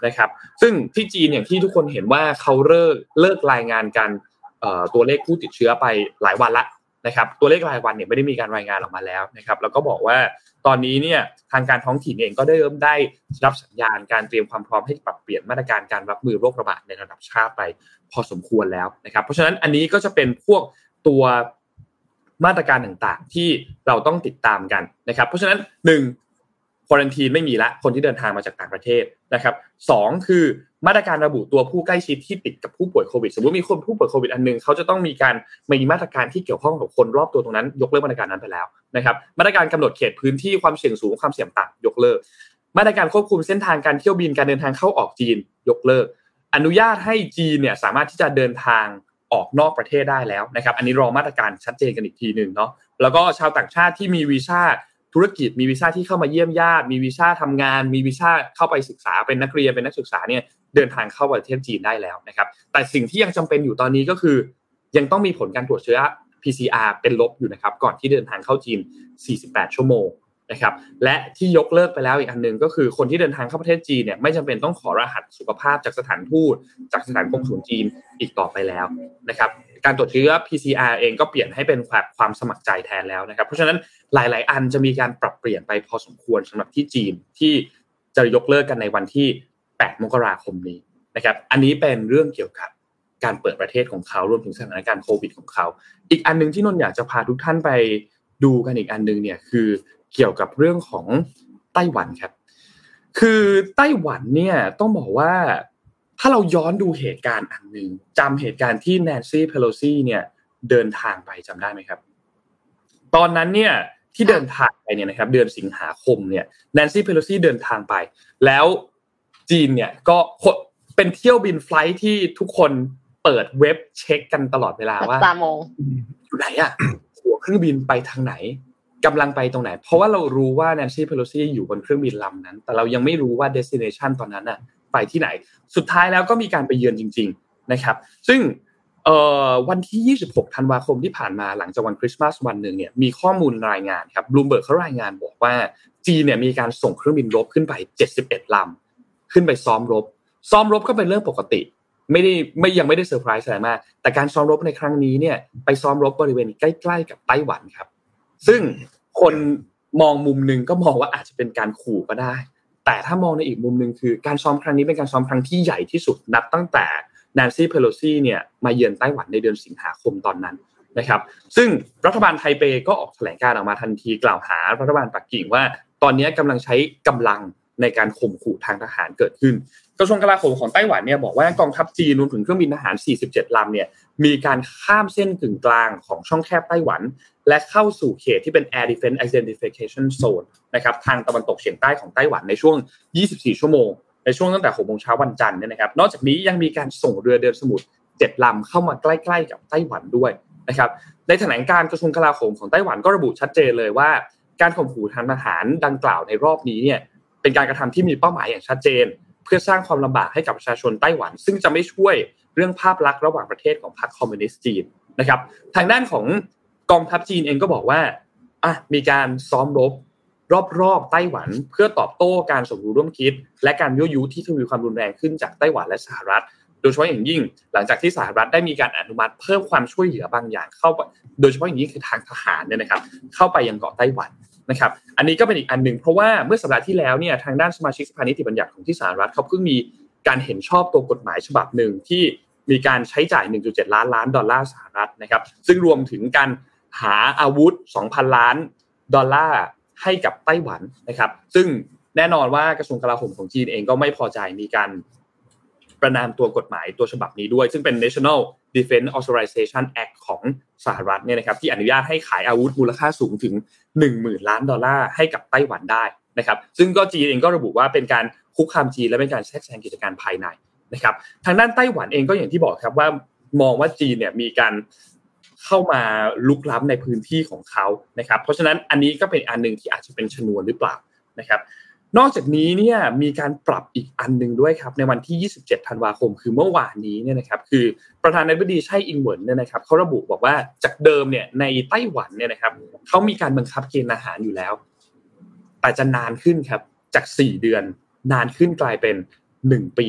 นะครับ ซึ่งที่จีนอย่างที่ทุกคนเห็นว่าเขาเลิกเลิกรายงานกันตัวเลขผู้ติดเชื้อไปหลายวันละนะครับ ตัวเลขรายวันเนี่ยไม่ได้มีการรายงานออกมาแล้วนะครับ แล้วก็บอกว่าตอนนี้เนี่ยทางการท้องถิ่นเองก็ได้เริ่มได้รับสัญญาณการเตรียมความพร้อมให้ปรับเปลี่ยนมาตรการการรับมือโรคระบาดในระดับชาติไปพอสมควรแล้วนะครับ เพราะฉะนั้นอันนี้ก็จะเป็นพวกตัว มาตรการต่างๆ ที่เราต้องติดตามกันนะครับ เพราะฉะนั้นหนึ่งควอนทีนไม่มีละคนที่เดินทางมาจากต่างประเทศนะครับสองคือมาตรการระบุตัวผู้ใกล้ชิดที่ติดกับผู้ป่วยโควิดสมมติมีคนผู้ป่วยโควิดอันนึงเขาจะต้องมีการมีมาตรการที่เกี่ยวข้องกับคนรอบตัวตรงนั้น ยกเลิกมาตรการนั้นไปแล้วนะครับมาตรการกำหนดเขตพื้นที่ความเสี่ยงสูงความเสี่ยงต่ำยกเลิก มาตรการควบคุมเส้นทางการเที่ยวบินการเดินทางเข้าออกจีน ยกเลิก อนุญาตให้จีนเนี่ยสามารถที่จะเดินทาง ออกนอกประเทศได้แล้วนะครับอันนี้รอมาตรการชัดเจนกันอีกทีหนึ่งเนาะแล้วก็ชาวต่างชาติที่มีวีซ่าธุรกิจมีวีซ่าที่เข้ามาเยี่ยมญาติมีวีซ่าทำงาน มีวีซ่าเข้าไปศึกษาเป็นนักเรียนเป็นนักศึกษาเนี่ยเดินทางเข้าประเทศจีนได้แล้วนะครับแต่สิ่งที่ยังจำเป็นอยู่ตอนนี้ก็คือ ยังต้องมีผลการตรวจเชื้อ PCR เป็นลบอยู่นะครับก่อนที่เดินทางเข้าจีน 48 ชั่วโมง นะครับและที่ยกเลิกไปแล้วอีกอันหนึ่งก็คือคนที่เดินทางเข้าประเทศจีนเนี่ยไม่จำเป็นต้องขอรหัสสุขภาพจากสถานทูตจากสถานกงสุลจีนอีกต่อไปแล้วนะครับการตรวจเชื้อ PCR เองก็เปลี่ยนให้เป็นความสมัครใจแทนแล้วนะครับ เพราะฉะนั้นหลาย ๆ อันจะมีการปรับเปลี่ยนไปพอสมควรสำหรับที่จีนที่จะยกเลิกกันในวันที่ 8 มกราคมนี้นะครับอันนี้เป็นเรื่องเกี่ยวกับการเปิดประเทศของเขารวมถึงสถานการณ์โควิดของเขา อีกอันนึงที่นนอยากจะพาทุกท่านไปดูกันอีกอันนึงเนี่ยคือ เกี่ยวกับเรื่องของไต้หวันครับ คือไต้หวันเนี่ยต้องบอกว่าถ้าเราย้อนดูเหตุการณ์อันหนึ่งจำเหตุการณ์ที่แนนซี่เพโลซีเนี่ยเดินทางไปจำได้ไหมครับ ตอนนั้นเนี่ยที่เดินทางไปเนี่ยนะครับ เดือนสิงหาคมเนี่ยแนนซี่เพโลซีเดินทางไป แล้วจีนเนี่ยก็เป็นเที่ยวบินไฟล์ที่ทุกคนเปิดเว็บเช็คกันตลอดเวลาว่าตามองอยู่ไหนอะหัวเครื่องบินไปทางไหน กำลังไปตรงไหน เพราะว่าเรารู้ว่าแนนซี่เพโลซีอยู่บนเครื่องบินลำนั้น แต่เรายังไม่รู้ว่า destination ตอนนั้นอะไปที่ไหน สุดท้ายแล้วก็มีการไปเยือนจริง ๆนะครับ ซึ่งวันที่ 26 ธันวาคมที่ผ่านมาหลังจากวันคริสต์มาสวันหนึ่งเนี่ยมีข้อมูลรายงานครับบลูมเบิร์กเขารายงานบอกว่าจีนเนี่ยมีการส่งเครื่องบินรบขึ้นไป 71 ลำ ขึ้นไปซ้อมรบ ซ้อมรบก็เป็นเรื่องปกติ ไม่ได้ไม่ยังไม่ได้เซอร์ไพรส์อะไรมาก แต่การซ้อมรบในครั้งนี้เนี่ยไปซ้อมรบบริเวณใกล้ ๆ กับไต้หวันครับ ซึ่ง คนมองมุมหนึ่งก็มองว่าอาจจะเป็นการขู่ก็ได้ แต่ถ้ามองในอีกมุมหนึ่งคือการซ้อมครั้งนี้เป็นการซ้อมครั้งที่ใหญ่ที่สุดนับตั้งแต่แนนซี่เพโลซีเนี่ยมาเยือนไต้หวันในเดือนสิงหาคมตอนนั้นนะครับ ซึ่งรัฐบาลไทเปก็ออกแถลงการออกมาทันทีกล่าวหารัฐบาลปักกิ่งว่า ตอนนี้กำลังใช้กำลังในการข่มขู่ทางทหารเกิดขึ้นกระทรวงกลาโหมของไต้หวันเนี่ยบอกว่ากองทัพจีนรวมถึงเครื่องบินทหาร 47 ลำเนี่ยมีการข้ามเส้นกึ่งกลางของช่องแคบไต้หวัน และเข้าสู่เขตที่เป็น Air Defense Identification Zone นะครับทางตะวันตกเฉียงใต้ของไต้หวันในช่วง 24 ชั่วโมง ในช่วงตั้งแต่6โมงเช้าวันจันทร์เนี่ยนะครับ นอกจากนี้ยังมีการส่งเรือเดินสมุทร7ลำเข้ามาใกล้ ๆ กับไต้หวันด้วยนะครับ ในแถลงการกระทรวงกลาโหมของไต้หวันก็ระบุชัดเจนเลยว่า การข่มขู่ทางทหารดังกล่าวในรอบนี้เนี่ยเป็นการกระทำที่มีเป้าหมายอย่างชัดเจน เพื่อสร้างความลำบากให้กับประชาชนไต้หวัน ซึ่งจะไม่ช่วยเรื่องภาพลักษณ์ระหว่างประเทศของพรรคคอมมิวนิสต์จีนนะครับ ทางด้านของ กองทัพจีนเองก็บอกว่าอะมีการซ้อมรบรอบๆไต้หวันเพื่อตอบโต้การสมรู้ร่วมคิด และการยั่วยุที่ทวีความรุนแรงขึ้นจากไต้หวันและสหรัฐ โดยเฉพาะอย่างยิ่ง หลังจากที่สหรัฐได้มีการอนุมัติเพิ่มความช่วยเหลือบางอย่างเข้าไปโดยเฉพาะอย่างยิ่งคือทางทหารเนี่ยนะครับ เข้าไปยังเกาะไต้หวันนะครับ อันนี้ก็เป็นอีกอันหนึ่งเพราะว่าเมื่อสัปดาห์ที่แล้วเนี่ยทางด้านสมาชิกสภานิติบัญญัติของที่สหรัฐเขาเพิ่งมีการเห็นชอบตัวกฎหมายฉบับหนึ่งที่มีการใช้จ่าย 1.7 ล้านล้านดอลลาร์สหรัฐนะครับ ซึ่งรวมถึงการ หาอาวุธ 2,000 ล้านดอลลาร์ให้กับไต้หวันนะครับ ซึ่งแน่นอนว่ากระทรวงกลาโหมของจีนเองก็ไม่พอใจมีการประนามตัวกฎหมายตัวฉบับนี้ด้วย ซึ่งเป็น National Defense Authorization Act ของสหรัฐเนี่ยนะครับที่อนุญาตให้ขายอาวุธมูลค่าสูงถึง 10,000 ล้านดอลลาร์ให้กับไต้หวันได้นะครับ ซึ่งก็จีนเองก็ระบุว่าเป็นการคุกคามจีนและเป็นการแทรกแซงกิจการภายในนะครับ ทางด้านไต้หวันเองก็อย่างที่บอกครับว่ามองว่าจีนเนี่ยมีการ เข้ามาลุกล้ำในพื้นที่ของเขานะครับ เพราะฉะนั้นอันนี้ก็เป็นอันหนึ่งที่อาจจะเป็นชนวนหรือเปล่านะครับ นอกจากนี้เนี่ยมีการปรับอีกอันหนึ่งด้วยครับ ในวันที่ 27 ธันวาคม คือเมื่อวานนี้เนี่ยนะครับ คือประธานาธิบดีไช่อิงเหวินเนี่ยนะครับเขาระบุบอกว่าจากเดิมเนี่ยในไต้หวันเนี่ยนะครับเขามีการบังคับเกณฑ์อาหารอยู่แล้ว แต่จะนานขึ้นครับจาก 4 เดือน นานขึ้นกลายเป็น 1 ปี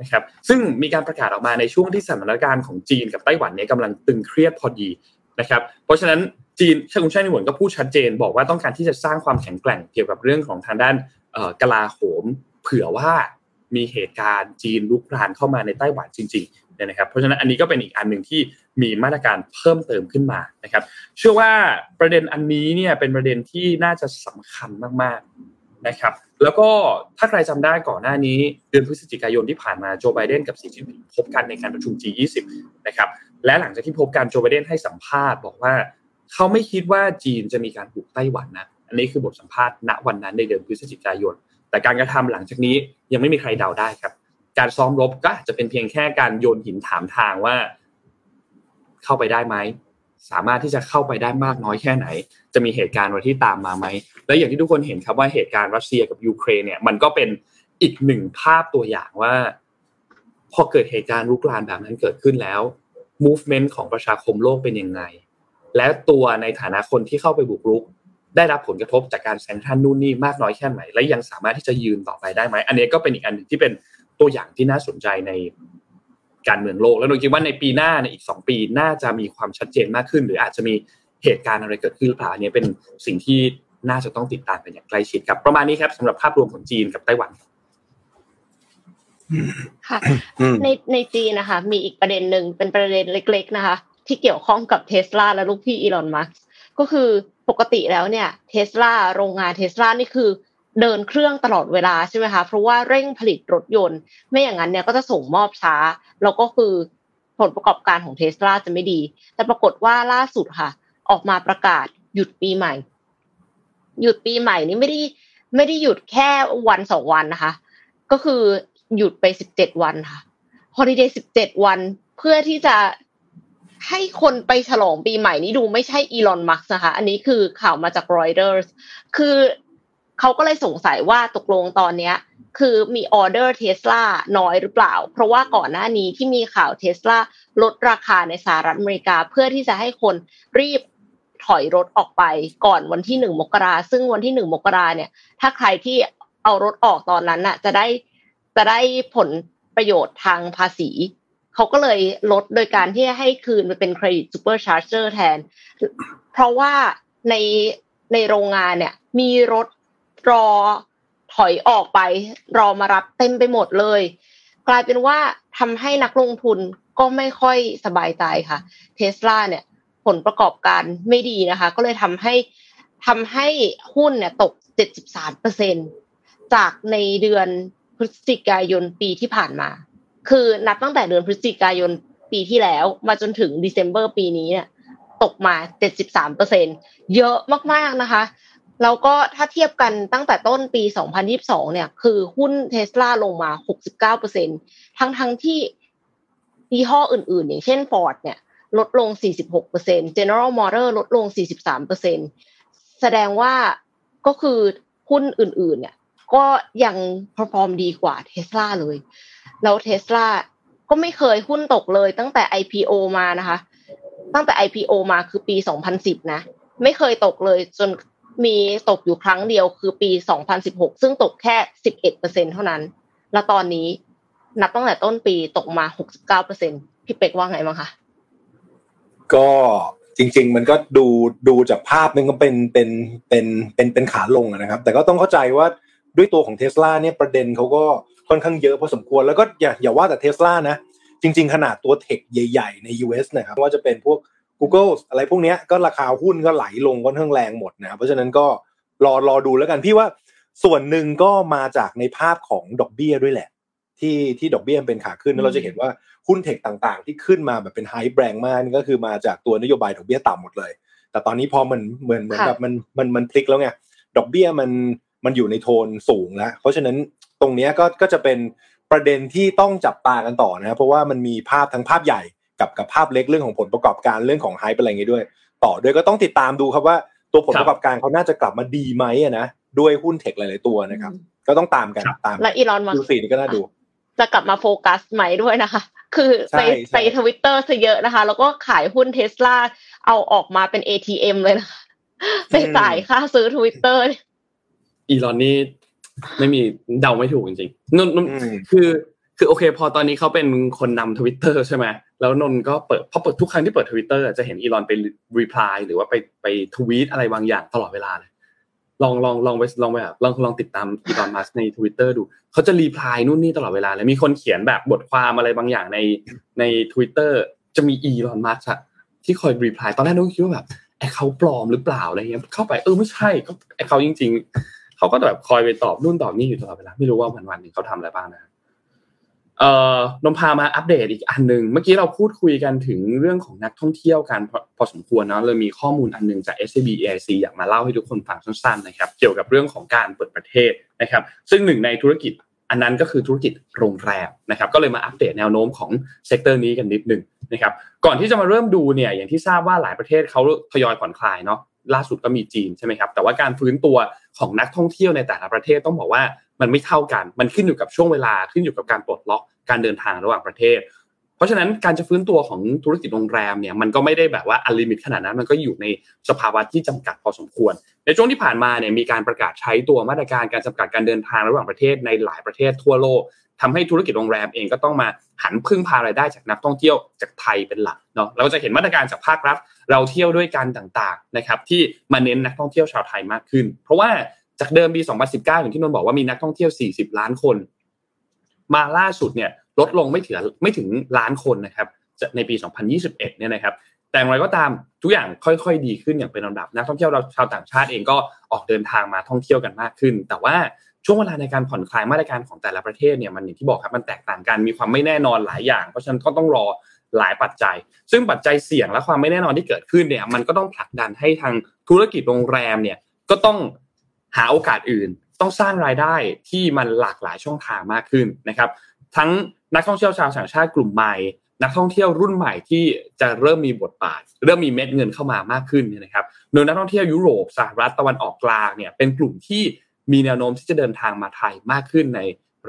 นะครับซึ่งมีการประกาศออกมาในช่วงที่สถานการณ์ของจีนกับไต้หวันเนี่ยกำลังตึงเครียดพอดีนะครับเพราะฉะนั้นจีนชาคุณไช่อิงเหวินก็พูดชัดเจน บอกว่าต้องการที่จะสร้างความแข็งแกร่งเกี่ยวกับเรื่องของทางด้านกลาโหม เผื่อว่ามีเหตุการณ์จีนลุกรานเข้ามาในไต้หวันจริงๆนะครับเพราะฉะนั้นอันนี้ก็เป็นอีกอันหนึ่งที่มีมาตรการเพิ่มเติมขึ้นมานะครับ เชื่อว่าประเด็นอันนี้เนี่ยเป็นประเด็นที่น่าจะสำคัญมาก นะครับแล้วก็ถ้าใครจำได้ก่อนหน้านี้ เดือนพฤศจิกายนที่ผ่านมาโจไบเดนกับสีจิ้นผิงพบกันในการประชุม G20 นะครับและหลังจากที่พบกันโจไบเดนให้สัมภาษณ์บอกว่า เขาไม่คิดว่าจีนจะมีการบุกไต้หวันนะอันนี้คือบทสัมภาษณ์ณวันนั้นในเดือนพฤศจิกายน แต่การกระทำหลังจากนี้ยังไม่มีใครเดาได้ครับ การซ้อมรบก็จะเป็นเพียงแค่การโยนหินถามทางว่า เข้าไปได้ไหม สามารถที่จะเข้าไปได้มากน้อยแค่ไหน จะมีเหตุการณ์อะไรที่ตามมาไหม และอย่างที่ทุกคนเห็นครับว่าเหตุการณ์รัสเซียกับยูเครนเนี่ยมันก็เป็นอีกหนึ่งภาพตัวอย่างว่า พอเกิดเหตุการณ์รุกรานแบบนั้นเกิดขึ้นแล้ว movement ของประชาคมโลกเป็นยังไง และตัวในฐานะคนที่เข้าไปบุกรุก ได้รับผลกระทบจากการแซงชั่นนู่นนี่มากน้อยแค่ไหน และยังสามารถที่จะยืนต่อไปได้ไหม อันนี้ก็เป็นอีกอันหนึ่งที่เป็นตัวอย่างที่น่าสนใจใน การเมืองโลก แล้วโดยคิดว่าในปีหน้าในอีกสองปีน่าจะมีความชัดเจนมากขึ้น หรืออาจจะมีเหตุการณ์อะไรเกิดขึ้นหรือเปล่าอันนี้เป็นสิ่งที่น่าจะต้องติดตามกันอย่างใกล้ชิดครับ ประมาณนี้ครับสำหรับภาพรวมของจีนกับไต้หวันค่ะในในจีนนะคะ มีอีกประเด็นหนึ่งเป็นประเด็นเล็ก ๆ นะคะ ที่เกี่ยวข้องกับเทสลาและลูกพี่อีลอนมัสก์ก็คือปกติแล้วเนี่ยเทสลาโรงงานเทสลานี่คือ เดินเครื่องตลอดเวลาใช่ไหมคะเพราะว่าเร่งผลิตรถยนต์ ไม่อย่างนั้นเนี่ยก็จะส่งมอบช้า แล้วก็คือผลประกอบการของเทสลาจะไม่ดี แต่ปรากฏว่าล่าสุดค่ะ ออกมาประกาศหยุดปีใหม่ หยุดปีใหม่นี่ไม่ได้ไม่ได้หยุดแค่วันสองวันนะคะ ก็คือหยุดไปสิบเจ็ดวันค่ะholiday สิบเจ็ดวันเพื่อที่จะให้คนไปฉลองปีใหม่นี้ดูไม่ใช่อีลอนมัสก์นะคะ อันนี้คือข่าวมาจากรอยเตอร์สคือ เขาก็เลยสงสัยว่าตกลงตอนเนี้ย คือมีออเดอร์เทสลาน้อยหรือเปล่า เพราะว่าก่อนหน้านี้ที่มีข่าวเทสลาลดราคาในสหรัฐอเมริกา เพื่อที่จะให้คนรีบถอยรถออกไปก่อนวันที่หนึ่งมกราซึ่งวันที่หนึ่งมกราเนี่ย ถ้าใครที่เอารถออกตอนนั้นน่ะ จะได้จะได้ผลประโยชน์ทางภาษีเขาก็เลยลดโดยการที่ให้คืนไปเป็นเครดิต supercharger แทน เพราะว่าในในโรงงานเนี่ย มีรถ รอถอยออกไป รอมารับเต็มไปหมดเลย กลายเป็นว่าทำให้นักลงทุนก็ไม่ค่อยสบายใจค่ะเทสลาเนี่ยผลประกอบการไม่ดีนะคะ ก็เลยทำให้ทำให้หุ้นเนี่ยตก 73เปอร์เซ็นจากในเดือนพฤศจิกายนปีที่ผ่านมา คือนับตั้งแต่เดือนพฤศจิกายนปีที่แล้ว มาจนถึงเดซ ember ปีนี้เนี่ยตกมา 73เปอร์เซ็นเยอะมากๆนะคะ แล้วก็ถ้าเทียบกันตั้งแต่ต้นปี 2022 เนี่ย คือหุ้นเทสลาลงมา 69เปอร์เซ็นทั้งทั้งที่ยี่ห้ออื่นๆ อย่างเช่น Ford เนี่ย ลดลง 46เปอร์เซ็น General Motors ลดลง 43เปอร์เซ็นแสดงว่าก็คือหุ้นอื่นๆ เนี่ย ก็ยัง perform ดีกว่าเทสลาเลย แล้วเทสลาก็ไม่เคยหุ้นตกเลยตั้งแต่ IPO มานะคะ ตั้งแต่ IPO มาคือปี 2010 นะ ไม่เคยตกเลยจน มีตกอยู่ครั้งเดียวคือปี 2016 ซึ่งตกแค่ 11%เท่านั้น แล้วตอนนี้นับตั้งแต่ต้นปีตกมา 69%พี่เป็กว่าไงบ้างคะ ก็จริง ๆ มันก็ดูดูจากภาพมันก็เป็นเป็นเป็นเป็นเป็นขาลงนะครับ แต่ก็ต้องเข้าใจว่าด้วยตัวของเทสลาเนี่ยประเด็นเขาก็ค่อนข้างเยอะพอสมควร แล้วก็อย่าอย่าว่าแต่เทสลานะ จริง ๆ ขนาดตัวเทคใหญ่ ๆ ใน US นะครับว่าจะเป็นพวก Google อะไรพวกนี้ก็ราคาหุ้นก็ไหลลงค่อนข้างแรงหมดนะเพราะฉะนั้นก็รอรอดูแล้วกันพี่ว่าส่วนหนึ่งก็มาจากในภาพของดอกเบี้ยด้วยแหละ ที่ที่ดอกเบี้ยเป็นขาขึ้นแล้วเราจะเห็นว่าหุ้นเทคต่างๆ ที่ขึ้นมาแบบเป็นไฮแบรงมากนี่ก็คือมาจากตัวนโยบายดอกเบี้ยต่ำหมดเลย แต่ตอนนี้พอมันเหมือนเหมือนแบบมันมันมันพลิกแล้วไงดอกเบี้ยมันมันอยู่ในโทนสูงแล้ว เพราะฉะนั้นตรงนี้ก็ก็จะเป็นประเด็นที่ต้องจับตากันต่อนะครับเพราะว่ามันมีภาพทั้งภาพใหญ่ กับกับภาพเล็กเรื่องของผลประกอบการเรื่องของไฮเป็นอะไรอย่างงี้ด้วย ต่อด้วยก็ต้องติดตามดูครับว่าตัวผลประกอบการเขาน่าจะกลับมาดีไหมนะด้วยหุ้น tech หลาย ๆ ตัวนะครับ ก็ต้องตามกันตามและอีลอนมัสดูสีนี่ก็น่าดู จะกลับมาโฟกัสใหม่ด้วยนะคะ คือไปใช่ใช่ไปทวิตเตอร์ซะเยอะนะคะ แล้วก็ขายหุ้นเทสลาเอาออกมาเป็น ATM เลยนะคะไปจ่ายค่าซื้อทวิตเตอร์อีลอนนี่ไม่มีเดาไม่ถูกจริงๆนนนนอืมคือ คือโอเค พอตอนนี้เขาเป็นคนนำทวิตเตอร์ใช่ไหม แล้วนนก็เปิดพอเปิดทุกครั้งที่เปิดทวิตเตอร์จะเห็นอีลอนไปreply หรือว่าไปไปทวีตอะไรบางอย่างตลอดเวลาเลยลองลองลองไปลองไปแบบลองลองติดตามอีลอนมัสในทวิตเตอร์ดูเขาจะ reply นู่นนี่ตลอดเวลาเลยมีคนเขียนแบบบทความอะไรบางอย่างในในทวิตเตอร์จะมีอีลอนมัสอะที่คอย reply ตอนแรกนึกคิดว่าแบบไอเขาปลอมหรือเปล่าอะไรเงี้ยเข้าไปเออไม่ใช่ก็ account จริง ๆเขาก็แบบคอยไปตอบนู่นตอบนี่อยู่ตลอดเวลาไม่รู้ว่าวันวันหนึ่งเขาทำอะไรบ้างนะครับ เอ่อนนพามาอัปเดตอีกอันหนึ่งเมื่อกี้เราพูดคุยกันถึงเรื่องของนักท่องเที่ยวกันพอสมควรเนาะเลยมีข้อมูลอันหนึ่งจาก SCB EIC อยากมาเล่าให้ทุกคนฟังสั้นๆนะครับ เกี่ยวกับเรื่องของการเปิดประเทศนะครับ ซึ่งหนึ่งในธุรกิจอันนั้นก็คือธุรกิจโรงแรมนะครับ ก็เลยมาอัปเดตแนวโน้มของ sector นี้กันนิดหนึ่งนะครับ ก่อนที่จะมาเริ่มดูเนี่ยอย่างที่ทราบว่าหลายประเทศเขาทยอยผ่อนคลายเนาะล่าสุดก็มีจีนใช่ไหมครับแต่ว่าการฟื้นตัวของนักท่องเที่ยวในแต่ละประเทศต้องบอกว่า มันไม่เท่ากัน มันขึ้นอยู่กับช่วงเวลาขึ้นอยู่กับการปลดล็อกการเดินทางระหว่างประเทศ เพราะฉะนั้นการจะฟื้นตัวของธุรกิจโรงแรมเนี่ยมันก็ไม่ได้แบบว่า unlimit ขนาดนั้นมันก็อยู่ในสภาวะที่จำกัดพอสมควร ในช่วงที่ผ่านมาเนี่ยมีการประกาศใช้ตัวมาตรการการจำกัดการเดินทางระหว่างประเทศในหลายประเทศทั่วโลกทำให้ธุรกิจโรงแรมเองก็ต้องมาหันพึ่งพารายได้จากนักท่องเที่ยวจากไทยเป็นหลักเนาะเราจะเห็นมาตรการจากภาครัฐ เราเที่ยวด้วยกันต่างๆนะครับที่มาเน้นนักท่องเที่ยวชาวไทยมากขึ้น เพราะว่า จากเดิมปี 2019 อย่างที่นนบอกว่ามีนักท่องเที่ยว 40 ล้านคน มาล่าสุดเนี่ยลดลงไม่ถึงไม่ถึงล้านคนนะครับในปี 2021 เนี่ยนะครับ แต่อย่างไรก็ตามทุกอย่างค่อยๆ ดีขึ้นอย่างเป็นลำดับ นักท่องเที่ยวเราชาวต่างชาติเองก็ออกเดินทางมาท่องเที่ยวกันมากขึ้น แต่ว่าช่วงเวลาในการผ่อนคลายมาตรการของแต่ละประเทศเนี่ยมันอย่างที่บอกครับมันแตกต่างกันมีความไม่แน่นอนหลายอย่าง เพราะฉะนั้นก็ต้องรอหลายปัจจัย ซึ่งปัจจัยเสี่ยงและความไม่แน่นอนที่เกิดขึ้นเนี่ยมันก็ต้องผลักดันให้ทางธุรกิจโรงแรมเนี่ยก็ต้อง หาโอกาสอื่น ต้องสร้างรายได้ที่มันหลากหลายช่องทางมากขึ้นนะครับ ทั้งนักท่องเที่ยวชาวต่างชาติกลุ่มใหม่ นักท่องเที่ยวรุ่นใหม่ที่จะเริ่มมีบทบาท เริ่มมีเม็ดเงินเข้ามามากขึ้นเนี่ยนะครับโดยนักท่องเที่ยวยุโรปสหรัฐตะวันออกกลางเนี่ยเป็นกลุ่มที่มีแนวโน้มที่จะเดินทางมาไทยมากขึ้นใน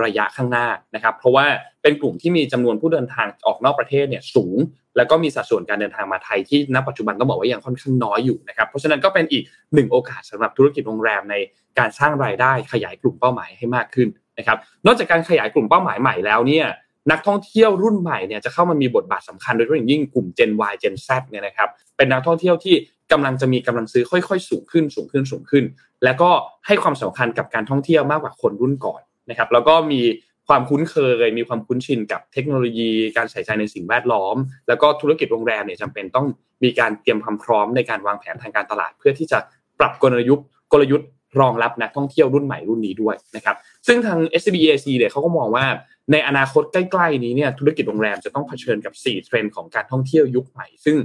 ระยะข้างหน้านะครับ เพราะว่าเป็นกลุ่มที่มีจำนวนผู้เดินทางออกนอกประเทศเนี่ยสูง แล้วก็มีสัดส่วนการเดินทางมาไทยที่ณปัจจุบันก็บอกว่ายังค่อนข้างน้อยอยู่นะครับเพราะฉะนั้นก็เป็นอีกหนึ่งโอกาสสำหรับธุรกิจโรงแรมในการสร้างรายได้ขยายกลุ่มเป้าหมายให้มากขึ้นนะครับนอกจากการขยายกลุ่มเป้าหมายใหม่แล้วเนี่ยนักท่องเที่ยวรุ่นใหม่เนี่ยจะเข้ามามีบทบาทสำคัญโดยเฉพาะอย่างยิ่งกลุ่ม Gen Y Gen Z เนี่ยนะครับเป็นนักท่องเที่ยวที่กำลังจะมีกำลังซื้อค่อย ๆ สูงขึ้นสูงขึ้นสูงขึ้น แล้วก็ให้ความสำคัญกับการท่องเที่ยวมากกว่าคนรุ่นก่อนนะครับแล้วก็มี ความคุ้นเคย มีความคุ้นชินกับเทคโนโลยี การใส่ใจในสิ่งแวดล้อม แล้วก็ธุรกิจโรงแรมเนี่ยจำเป็นต้องมีการเตรียมความพร้อมในการวางแผนทางการตลาด เพื่อที่จะปรับกลยุทธ์กลยุทธ์รองรับนักท่องเที่ยวรุ่นใหม่รุ่นนี้ด้วยนะครับซึ่งทาง SBAC เนี่ยเขาก็มองว่าในอนาคตใกล้ๆนี้เนี่ยธุรกิจโรงแรมจะต้องเผชิญกับ 4 เทรนด์ของการท่องเที่ยวยุคใหม่ ซึ่ง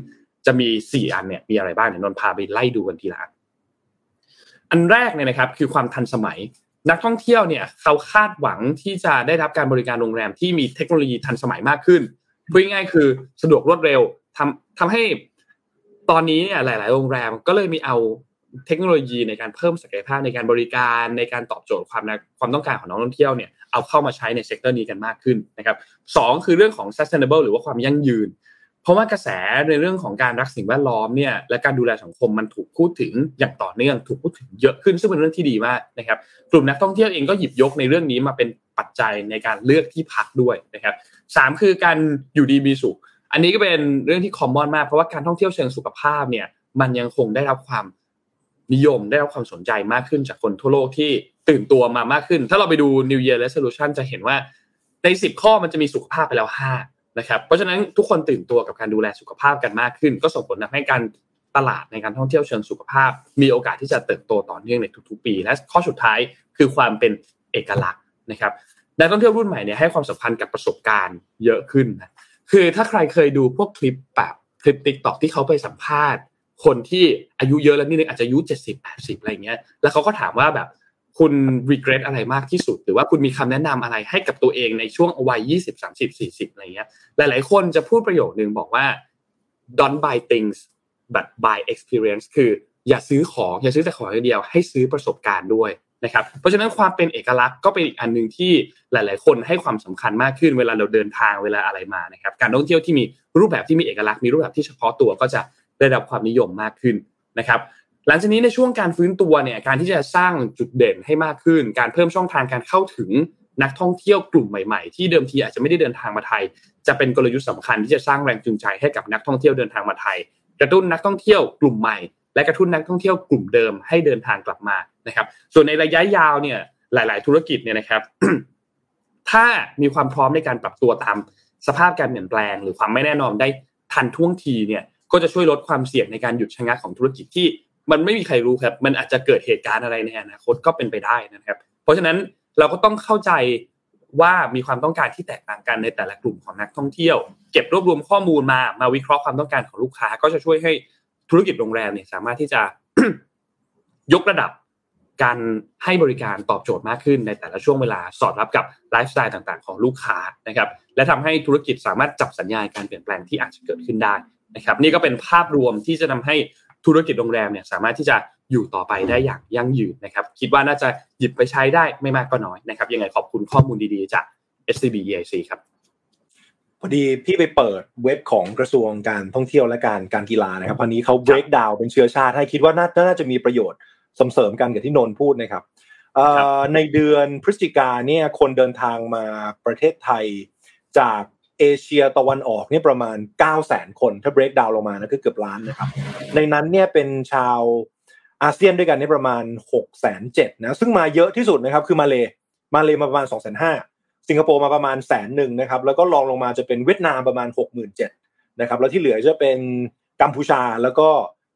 จะมี 4 อันเนี่ยมีอะไรบ้างเนี่ยนนพาไปไล่ดูกันทีละอันอันแรกเนี่ยนะครับคือความทันสมัย นักท่องเที่ยวเนี่ยเขาคาดหวังที่จะได้รับการบริการโรงแรมที่มีเทคโนโลยีทันสมัยมากขึ้นพูดง่ายคือสะดวกรวดเร็วทำทำให้ตอนนี้เนี่ยหลาย ๆ โรงแรมก็เลยมีเอาเทคโนโลยีในการเพิ่มศักยภาพในการบริการในการตอบโจทย์ความความต้องการของนักท่องเที่ยวเนี่ยเอาเข้ามาใช้ใน sector นี้กันมากขึ้นนะครับสองคือเรื่องของ sustainable หรือว่าความยั่งยืน เพราะว่ากระแสในเรื่องของการรักสิ่งแวดล้อมเนี่ยและการดูแลสังคมมันถูกพูดถึงอย่างต่อเนื่อง ถูกพูดถึงเยอะขึ้นซึ่งเป็นเรื่องที่ดีมากนะครับกลุ่มนักท่องเที่ยวเองก็หยิบยกในเรื่องนี้มาเป็นปัจจัยในการเลือกที่พักด้วยนะครับสามคือการอยู่ดีมีสุขอันนี้ก็เป็นเรื่องที่คอมมอนมากเพราะว่าการท่องเที่ยวเชิงสุขภาพเนี่ยมันยังคงได้รับความนิยมได้รับความสนใจมากขึ้นจากคนทั่วโลกที่ตื่นตัวมามากขึ้น ถ้าเราไปดู New Year Resolution จะเห็นว่าใน 10 ข้อมันจะมีสุขภาพไปแล้ว 5 นะครับเพราะฉะนั้นทุกคนตื่นตัวกับการดูแลสุขภาพกันมากขึ้น ก็ส่งผลทำให้การตลาดในการท่องเที่ยวเชิงสุขภาพ มีโอกาสที่จะเติบโตต่อเนื่องในทุกๆปี และข้อสุดท้ายคือความเป็นเอกลักษณ์นะครับนักท่องเที่ยวรุ่นใหม่เนี่ยให้ความสำคัญกับประสบการณ์เยอะขึ้นนะคือถ้าใครเคยดูพวกคลิปแบบคลิปติ๊กต็อกที่เขาไปสัมภาษณ์ คนที่อายุเยอะแล้วนี่นึงอาจจะอายุเจ็ดสิบแปดสิบอะไรเงี้ยแล้วเขาก็ถามว่าแบบ คุณ regret อะไรมากที่สุด หรือว่าคุณมีคำแนะนำอะไรให้กับตัวเองในช่วงวัยยี่สิบสามสิบสี่สิบอะไรเงี้ย หลาย ๆ คนจะพูดประโยคนึงบอกว่า don't buy things but buy experience คืออย่าซื้อของอย่าซื้อแต่ของอย่างเดียวให้ซื้อประสบการณ์ด้วยนะครับ เพราะฉะนั้นความเป็นเอกลักษณ์ก็เป็นอีกอันหนึ่งที่หลาย ๆ คนให้ความสำคัญมากขึ้นเวลาเราเดินทางเวลาอะไรมานะครับ การท่องเที่ยวที่มีรูปแบบที่มีเอกลักษณ์มีรูปแบบที่เฉพาะตัวก็จะได้รับความนิยมมากขึ้นนะครับ หลังจากนี้ในช่วงการฟื้นตัวเนี่ยการที่จะสร้างจุดเด่นให้มากขึ้น การเพิ่มช่องทางการเข้าถึงนักท่องเที่ยวกลุ่มใหม่ๆ ที่เดิมทีอาจจะไม่ได้เดินทางมาไทย จะเป็นกลยุทธ์สำคัญที่จะสร้างแรงจูงใจให้กับนักท่องเที่ยวเดินทางมาไทย กระตุ้นนักท่องเที่ยวกลุ่มใหม่ และกระตุ้นนักท่องเที่ยวกลุ่มเดิมให้เดินทางกลับมานะครับ ส่วนในระยะยาวเนี่ยหลาย ๆ ธุรกิจเนี่ยนะครับถ้ามีความพร้อมในการปรับตัวตามสภาพการเปลี่ยนแปลง หรือความไม่แน่นอนได้ทันท่วงทีเนี่ยก็จะช่วยลดความเสี่ยงในการหยุดชะงักของธุรกิจที่ มันไม่มีใครรู้ครับ มันอาจจะเกิดเหตุการณ์อะไรในอนาคตก็เป็นไปได้นะครับ เพราะฉะนั้นเราก็ต้องเข้าใจว่ามีความต้องการที่แตกต่างกันในแต่ละกลุ่มของนักท่องเที่ยว เก็บรวบรวมข้อมูลมามาวิเคราะห์ความต้องการของลูกค้า ก็จะช่วยให้ธุรกิจโรงแรมเนี่ยสามารถที่จะยกระดับการให้บริการตอบโจทย์มากขึ้นในแต่ละช่วงเวลาสอดรับกับไลฟ์สไตล์ต่างๆ ของลูกค้านะครับ และทำให้ธุรกิจสามารถจับสัญญาณการเปลี่ยนแปลงที่อาจจะเกิดขึ้นได้นะครับ นี่ก็เป็นภาพรวมที่จะทาให้ ธุรกิจโรงแรมเนี่ยสามารถที่จะอยู่ต่อไปได้อย่างยั่งยืนนะครับ คิดว่าน่าจะหยิบไปใช้ได้ไม่มากก็น้อยนะครับ ยังไงขอบคุณข้อมูลดีๆจาก SCB EIC ครับพอดีพี่ไปเปิดเว็บของกระทรวงการท่องเที่ยวและการการกีฬานะครับวันนี้เขา break down เป็นเชื้อชาติให้คิดว่าน่าจะมีประโยชน์เสริมกันกับที่นนพูดนะครับในเดือนพฤศจิกาเนี่ยคนเดินทางมาประเทศไทยจาก เอเชียตะวันออกเนี่ยประมาณ 9 0 0แสนคนถ้า break down ลงมานะคือเกือบล้านนะครับ ในนั้นเนี่ยเป็นชาวอาเซียนด้วยกันเนี่ยประมาณ6 7 0 0 0นะซึ่งมาเยอะที่สุดนะครับคือมาเลมาเลมาประมาณ2 5 0 0 0สิงคโปร์มาประมาณแสนหนึ่งนะครับแล้วก็ลองลงมาจะเป็นเวียดนามประมาณ 67,000นะครับแล้วที่เหลือจะเป็นกัมพูชาแล้วก็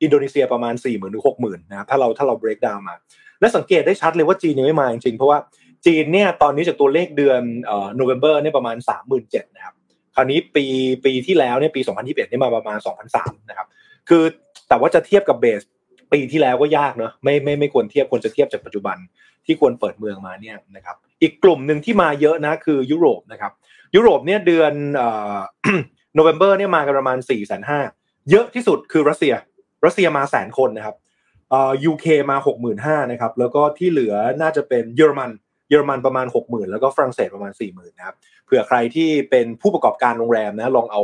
อินโดนีเซียประมาณ4 0,000หรือ60,000นนะครับถ้าเราถ้าเรา break down มาและสังเกตได้ชัดเลยว่าจีนยังไม่มาจริงๆเพราะว่าจีนเนี่ยตอนนี้จากตัวเลขเดือนเอ่อโนเวม ber เนี่ยประมาณ 37,000นะครับ คราวนี้ปีปีที่แล้วเนี่ยปี 2021นี่มาประมาณ 2,003นะครับ คือแต่ว่าจะเทียบกับเบสปีที่แล้วก็ยากเนาะไม่ไม่ไม่ควรเทียบควรจะเทียบจากปัจจุบันที่ควรเปิดเมืองมาเนี่ยนะครับอีกกลุ่มหนึ่งที่มาเยอะนะคือยุโรปนะครับยุโรปเนี่ยเดือนโนเวม ber เนี่ยมากันประมาณ4ี่แสนห้าเยอะที่สุดคือรัสเซีย รัสเซียมาแสนคนนะครับเอ่อ UK มาหกหมื่นห้านะครับแล้วก็ที่เหลือน่าจะเป็นเยอรมัน เยอรมันประมาณหกหมื่นแล้วก็ฝรั่งเศสประมาณสี่หมื่นนะครับเผื่อใครที่เป็นผู้ประกอบการโรงแรมนะลองเอา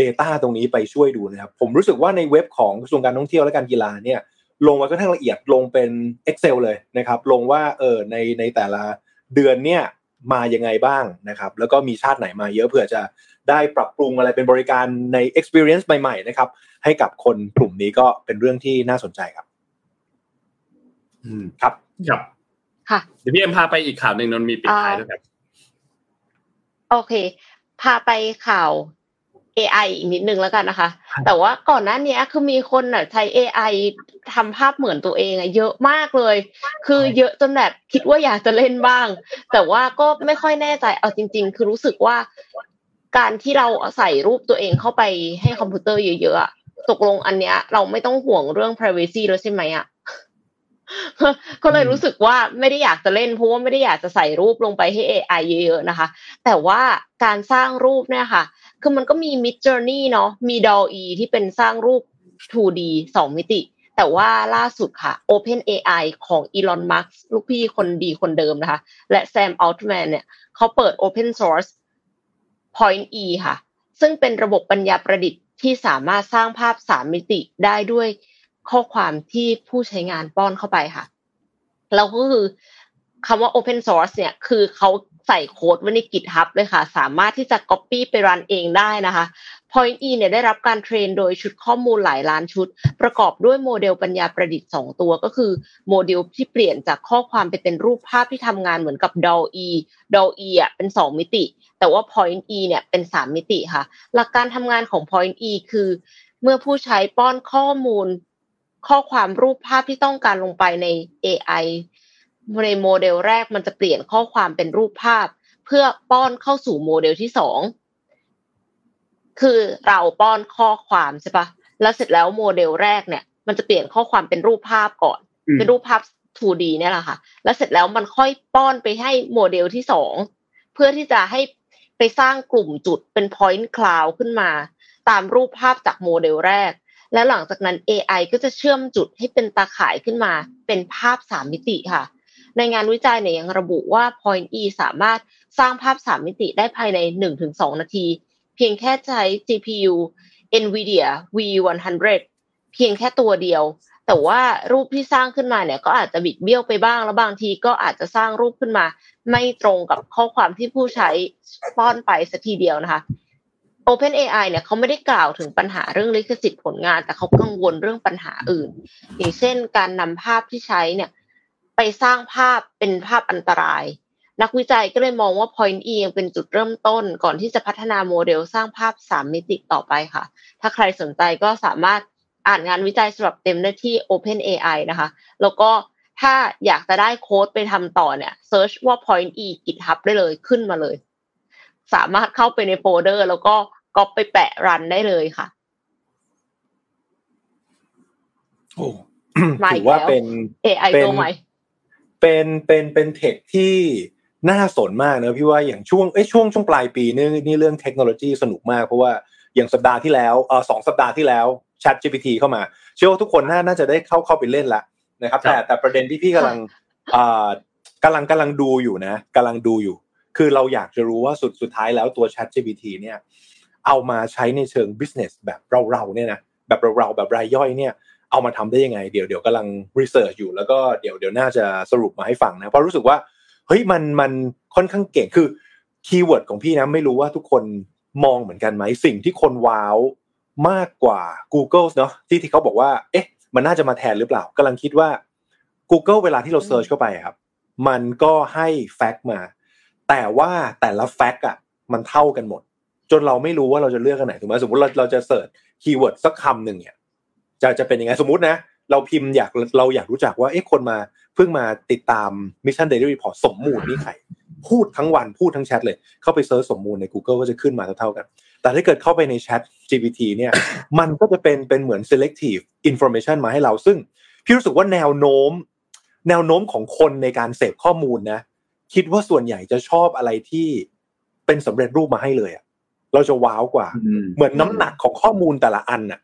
Data ตรงนี้ไปช่วยดูนะครับผมรู้สึกว่าในเว็บของกระทรวงการท่องเที่ยวและการกีฬาเนี่ยลงไว้ค่อนข้างละเอียดลงเป็น Excel เลยนะครับลงว่าเออในในแต่ละเดือนเนี่ยมายังไงบ้างนะครับแล้วก็มีชาติไหนมาเยอะเผื่อจะได้ปรับปรุงอะไรเป็นบริการใน experience ใหม่ๆนะครับให้กับคนกลุ่มนี้ก็เป็นเรื่องที่น่าสนใจครับ อืมครับครับ ค่ะเดี๋ยวพี่เอ็มพาไปอีกข่าวหนึ่งนนท์มีปิดท้ายด้วยครับโอเค พาไปข่าว AI อีกนิดนึงแล้วกันนะคะ แต่ว่าก่อนหน้านี้คือมีคนน่ะใช้ AI ทำภาพเหมือนตัวเองอะเยอะมากเลย คือเยอะจนแบบคิดว่าอยากจะเล่นบ้าง แต่ว่าก็ไม่ค่อยแน่ใจเอาจริง ๆ คือรู้สึกว่า การที่เราใส่รูปตัวเองเข้าไปให้คอมพิวเตอร์เยอะๆอะตกลงอันเนี้ย เราไม่ต้องห่วงเรื่อง privacy แล้วใช่ไหมอะ ก็เลยรู้สึกว่าไม่ได้อยากจะเล่นเพราะว่าไม่ได้อยากจะใส่รูปลงไปให้ AI เยอะๆนะคะ แต่ว่าการสร้างรูปเนี่ยค่ะ คือมันก็มี Mid Journey เนาะมี DALL-E ที่เป็นสร้างรูป 2D 2 มิติ แต่ว่าล่าสุดค่ะ Open AI ของ Elon Musk ลูกพี่คนดีคนเดิมนะคะ และ Sam Altman เนี่ยเขาเปิด Open Source Point E ค่ะ ซึ่งเป็นระบบปัญญาประดิษฐ์ที่สามารถสร้างภาพ 3 มิติได้ด้วย ข้อความที่ผู้ใช้งานป้อนเข้าไปค่ะแล้วก็คือคำว่า Open Source เนี่ย คือเขาใส่โค้ดไว้ใน GitHub เลยค่ะ สามารถที่จะ Copy ไปรันเองได้นะคะ Point E เนี่ยได้รับการเทรนโดยชุดข้อมูลหลายล้านชุด ประกอบด้วยโมเดลปัญญาประดิษฐ์ 2 ตัวก็คือโมเดลที่เปลี่ยนจากข้อความไปเป็นรูปภาพที่ทำงานเหมือนกับ d a l e d a l e อะเป็น 2 มิติ แต่ว่า Point E เนี่ยเป็น 3 มิติค่ะ หลักการทำงานของ Point E คือ เมื่อผู้ใช้ป้อนข้อมูล ข้อความรูปภาพที่ต้องการลงไปใน AI ในโมเดลแรกมันจะเปลี่ยนข้อความเป็นรูปภาพ เพื่อป้อนเข้าสู่โมเดลที่สองคือเราป้อนข้อความใช่ปะแล้วเสร็จแล้วโมเดลแรกเนี่ย มันจะเปลี่ยนข้อความเป็นรูปภาพก่อนอืมเป็นรูปภาพ 2D เนี่ยแหละค่ะ แล้วเสร็จแล้วมันค่อยป้อนไปให้โมเดลที่สองเพื่อที่จะให้ไปสร้างกลุ่มจุดเป็น point cloud ขึ้นมา ตามรูปภาพจากโมเดลแรก และหลังจากนั้น AI ก็จะเชื่อมจุดให้เป็นตาข่ายขึ้นมาเป็นภาพสามมิติค่ะ ในงานวิจัยเนี่ยยังระบุว่า Point E สามารถสร้างภาพสามมิติได้ภายใน 1-2 นาที เพียงแค่ใช้ GPU NVIDIA V100 เพียงแค่ตัวเดียว แต่ว่ารูปที่สร้างขึ้นมาเนี่ยก็อาจจะบิดเบี้ยวไปบ้าง แล้วบางทีก็อาจจะสร้างรูปขึ้นมา ไม่ตรงกับข้อความที่ผู้ใช้ป้อนไปสักทีเดียวนะคะ Open AI เนี่ยเขาไม่ได้กล่าวถึงปัญหาเรื่องลิขสิทธิ์ผลงาน แต่เขากังวลเรื่องปัญหาอื่น อย่างเช่น การนำภาพที่ใช้เนี่ย ไปสร้างภาพเป็นภาพอันตราย นักวิจัยก็เลยมองว่า Point E ยังเป็นจุดเริ่มต้น ก่อนที่จะพัฒนาโมเดลสร้างภาพ3มิติต่อไปค่ะ ถ้าใครสนใจก็สามารถอ่านงานวิจัยฉบับเต็มได้ที่ Open AI นะคะ แล้วก็ถ้าอยากจะได้โค้ดไปทำต่อเนี่ย search ว่า Point E GitHub ได้เลยขึ้นมาเลย สามารถเข้าไปในโฟลเดอร์ แล้วก็ ก๊อปไปแปะ run ได้เลยค่ะ โอ้มาถือีอกว่าแล้วเป็น AI เป็นตัวใหม่เป็นเป็นเป็น tech ที่น่าสนมากนะพี่ว่าอย่างช่วงเอ้ยช่วงช่วงปลายปีนี่นี่เรื่องเทคโนโลยีสนุกมากเพราะว่าอย่างสัปดาห์ที่แล้วเออสองสัปดาห์ที่แล้ว Chat GPT เข้ามา เชื่อว่าทุกคนน่าน่าจะได้เข้าเข้าไปเล่นละนะครับ แต่แต่ประเด็นที่พี่กำลังอ่ากำลังกำลังดูอยู่นะกำลังดูอยู่ คือเราอยากจะรู้ว่าสุดสุดท้ายแล้วตัว Chat GPT เนี่ย เอามาใช้ในเชิง business แบบเราๆเนี่ยนะแบบเราๆแบบรายย่อยเนี่ยเอามาทำได้ยังไง เดี๋ยวเดี๋ยวกำลัง research อยู่แล้วก็เดี๋ยวเดี๋ยวน่าจะสรุปมาให้ฟังนะเพราะรู้สึกว่าเฮ้ยมันมันค่อนข้างเก่งคือ keyword ของพี่นะไม่รู้ว่าทุกคนมองเหมือนกันไหมสิ่งที่คน wow มากกว่า Google เนาะที่ที่เขาบอกว่าเอ๊ะมันน่าจะมาแทนหรือเปล่ากำลังคิดว่า Google เวลาที่เรา search เข้าไปครับ มันก็ให้ fact มา แต่ว่าแต่ละ fact อะมันเท่ากันหมด จนเราไม่รู้ว่าเราจะเลือกอันไหนถูกไหมสมมติเราเราจะ search keyword สักคำหนึ่งเนี่ยจะจะเป็นยังไงสมมตินะ เราพิมพ์อยากเราอยากรู้จักว่าเอ๊ะคนมาเพิ่งมาติดตาม Mission Daily Report สมมูลนี่ใครพูดทั้งวันพูดทั้งแชทเลย เข้าไปเซิร์ชสมมูลใน Google ก็จะขึ้นมาเท่าๆกัน แต่ถ้าเกิดเข้าไปในแชท GPT เนี่ย มันก็จะเป็นเป็นเหมือน selective information มาให้เรา ซึ่งพี่รู้สึกว่าแนวโน้ม แนวโน้มของคนในการเสพข้อมูลนะ คิดว่าส่วนใหญ่จะชอบอะไรที่เป็นสำเร็จรูปมาให้เลยอะ เราจะว้าวกว่าอืมเหมือนน้ำหนักของข้อมูลแต่ละอันน่ะ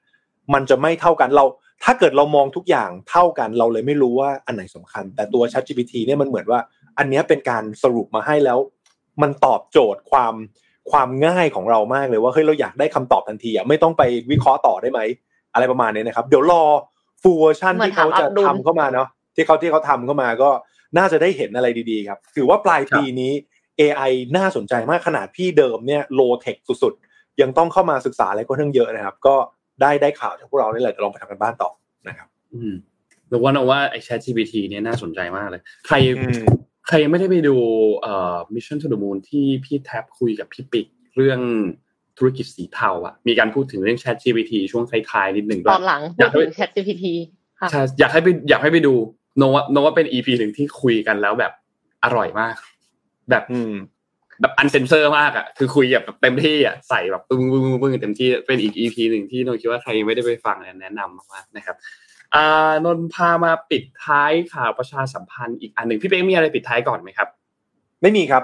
มันจะไม่เท่ากันเรา ถ้าเกิดเรามองทุกอย่างเท่ากัน เราเลยไม่รู้ว่าอันไหนสำคัญ แต่ตัว ChatGPT เนี่ยมันเหมือนว่า อันเนี้ยเป็นการสรุปมาให้แล้ว มันตอบโจทย์ความความง่ายของเรามากเลยว่าเฮ้ยเราอยากได้คำตอบทันทีอะไม่ต้องไปวิเคราะห์ต่อได้ไหมอะไรประมาณนี้นะครับ เดี๋ยวรอ full version เหมือนที่เขาจะถามอับดุลทำเข้ามาเนาะที่เขาที่เขาทำเข้ามาก็น่าจะได้เห็นอะไรดีๆครับ ถือว่าปลายปีนี้ AI น่าสนใจมากขนาดพี่เดิมเนี่ย low tech สุดๆ ยังต้องเข้ามาศึกษาอะไรก็ตั้งเยอะนะครับ ก็ได้ได้ข่าวจากพวกเรานี่แหละเดี๋ยวลองไปทำการบ้านต่อนะครับ อืมแล้วว่าเราว่าไอ้ Chat GPT เนี่ยน่าสนใจมากเลย ใครอืมใครยังไม่ได้ไปดูเอ่อ Mission to the Moon ที่พี่แท็บคุยกับพี่ปิ๊กเรื่องธุรกิจสีเทาอะมีการพูดถึงเรื่อง Chat GPT ช่วงท้ายๆนิดหนึ่งด้ตวอยนหลังอพูยาดกให้ถึง ChatGPT ค่ะใช่อยากให้ไปอยากให้ไปดูโนว่าโนว่าเป็น EP หนึ่งที่คุยกันแล้วแบบอร่อยมาก แบบอืมแบบ uncensored มากอะคือคุยแบบเต็มที่อะใส่แบบปึ้งปึ้งปึ้งปึ้งเต็มที่เป็นอีก EP หนึ่งที่โนคิดว่าใครยังไม่ได้ไปฟังเนี่ยแนะนำมากๆนะครับอ่านนท์พามาปิดท้ายข่าวประชาสัมพันธ์อีกอันหนึ่งพี่เป๊กมีอะไรปิดท้ายก่อนไหมครับ ไม่มีครับ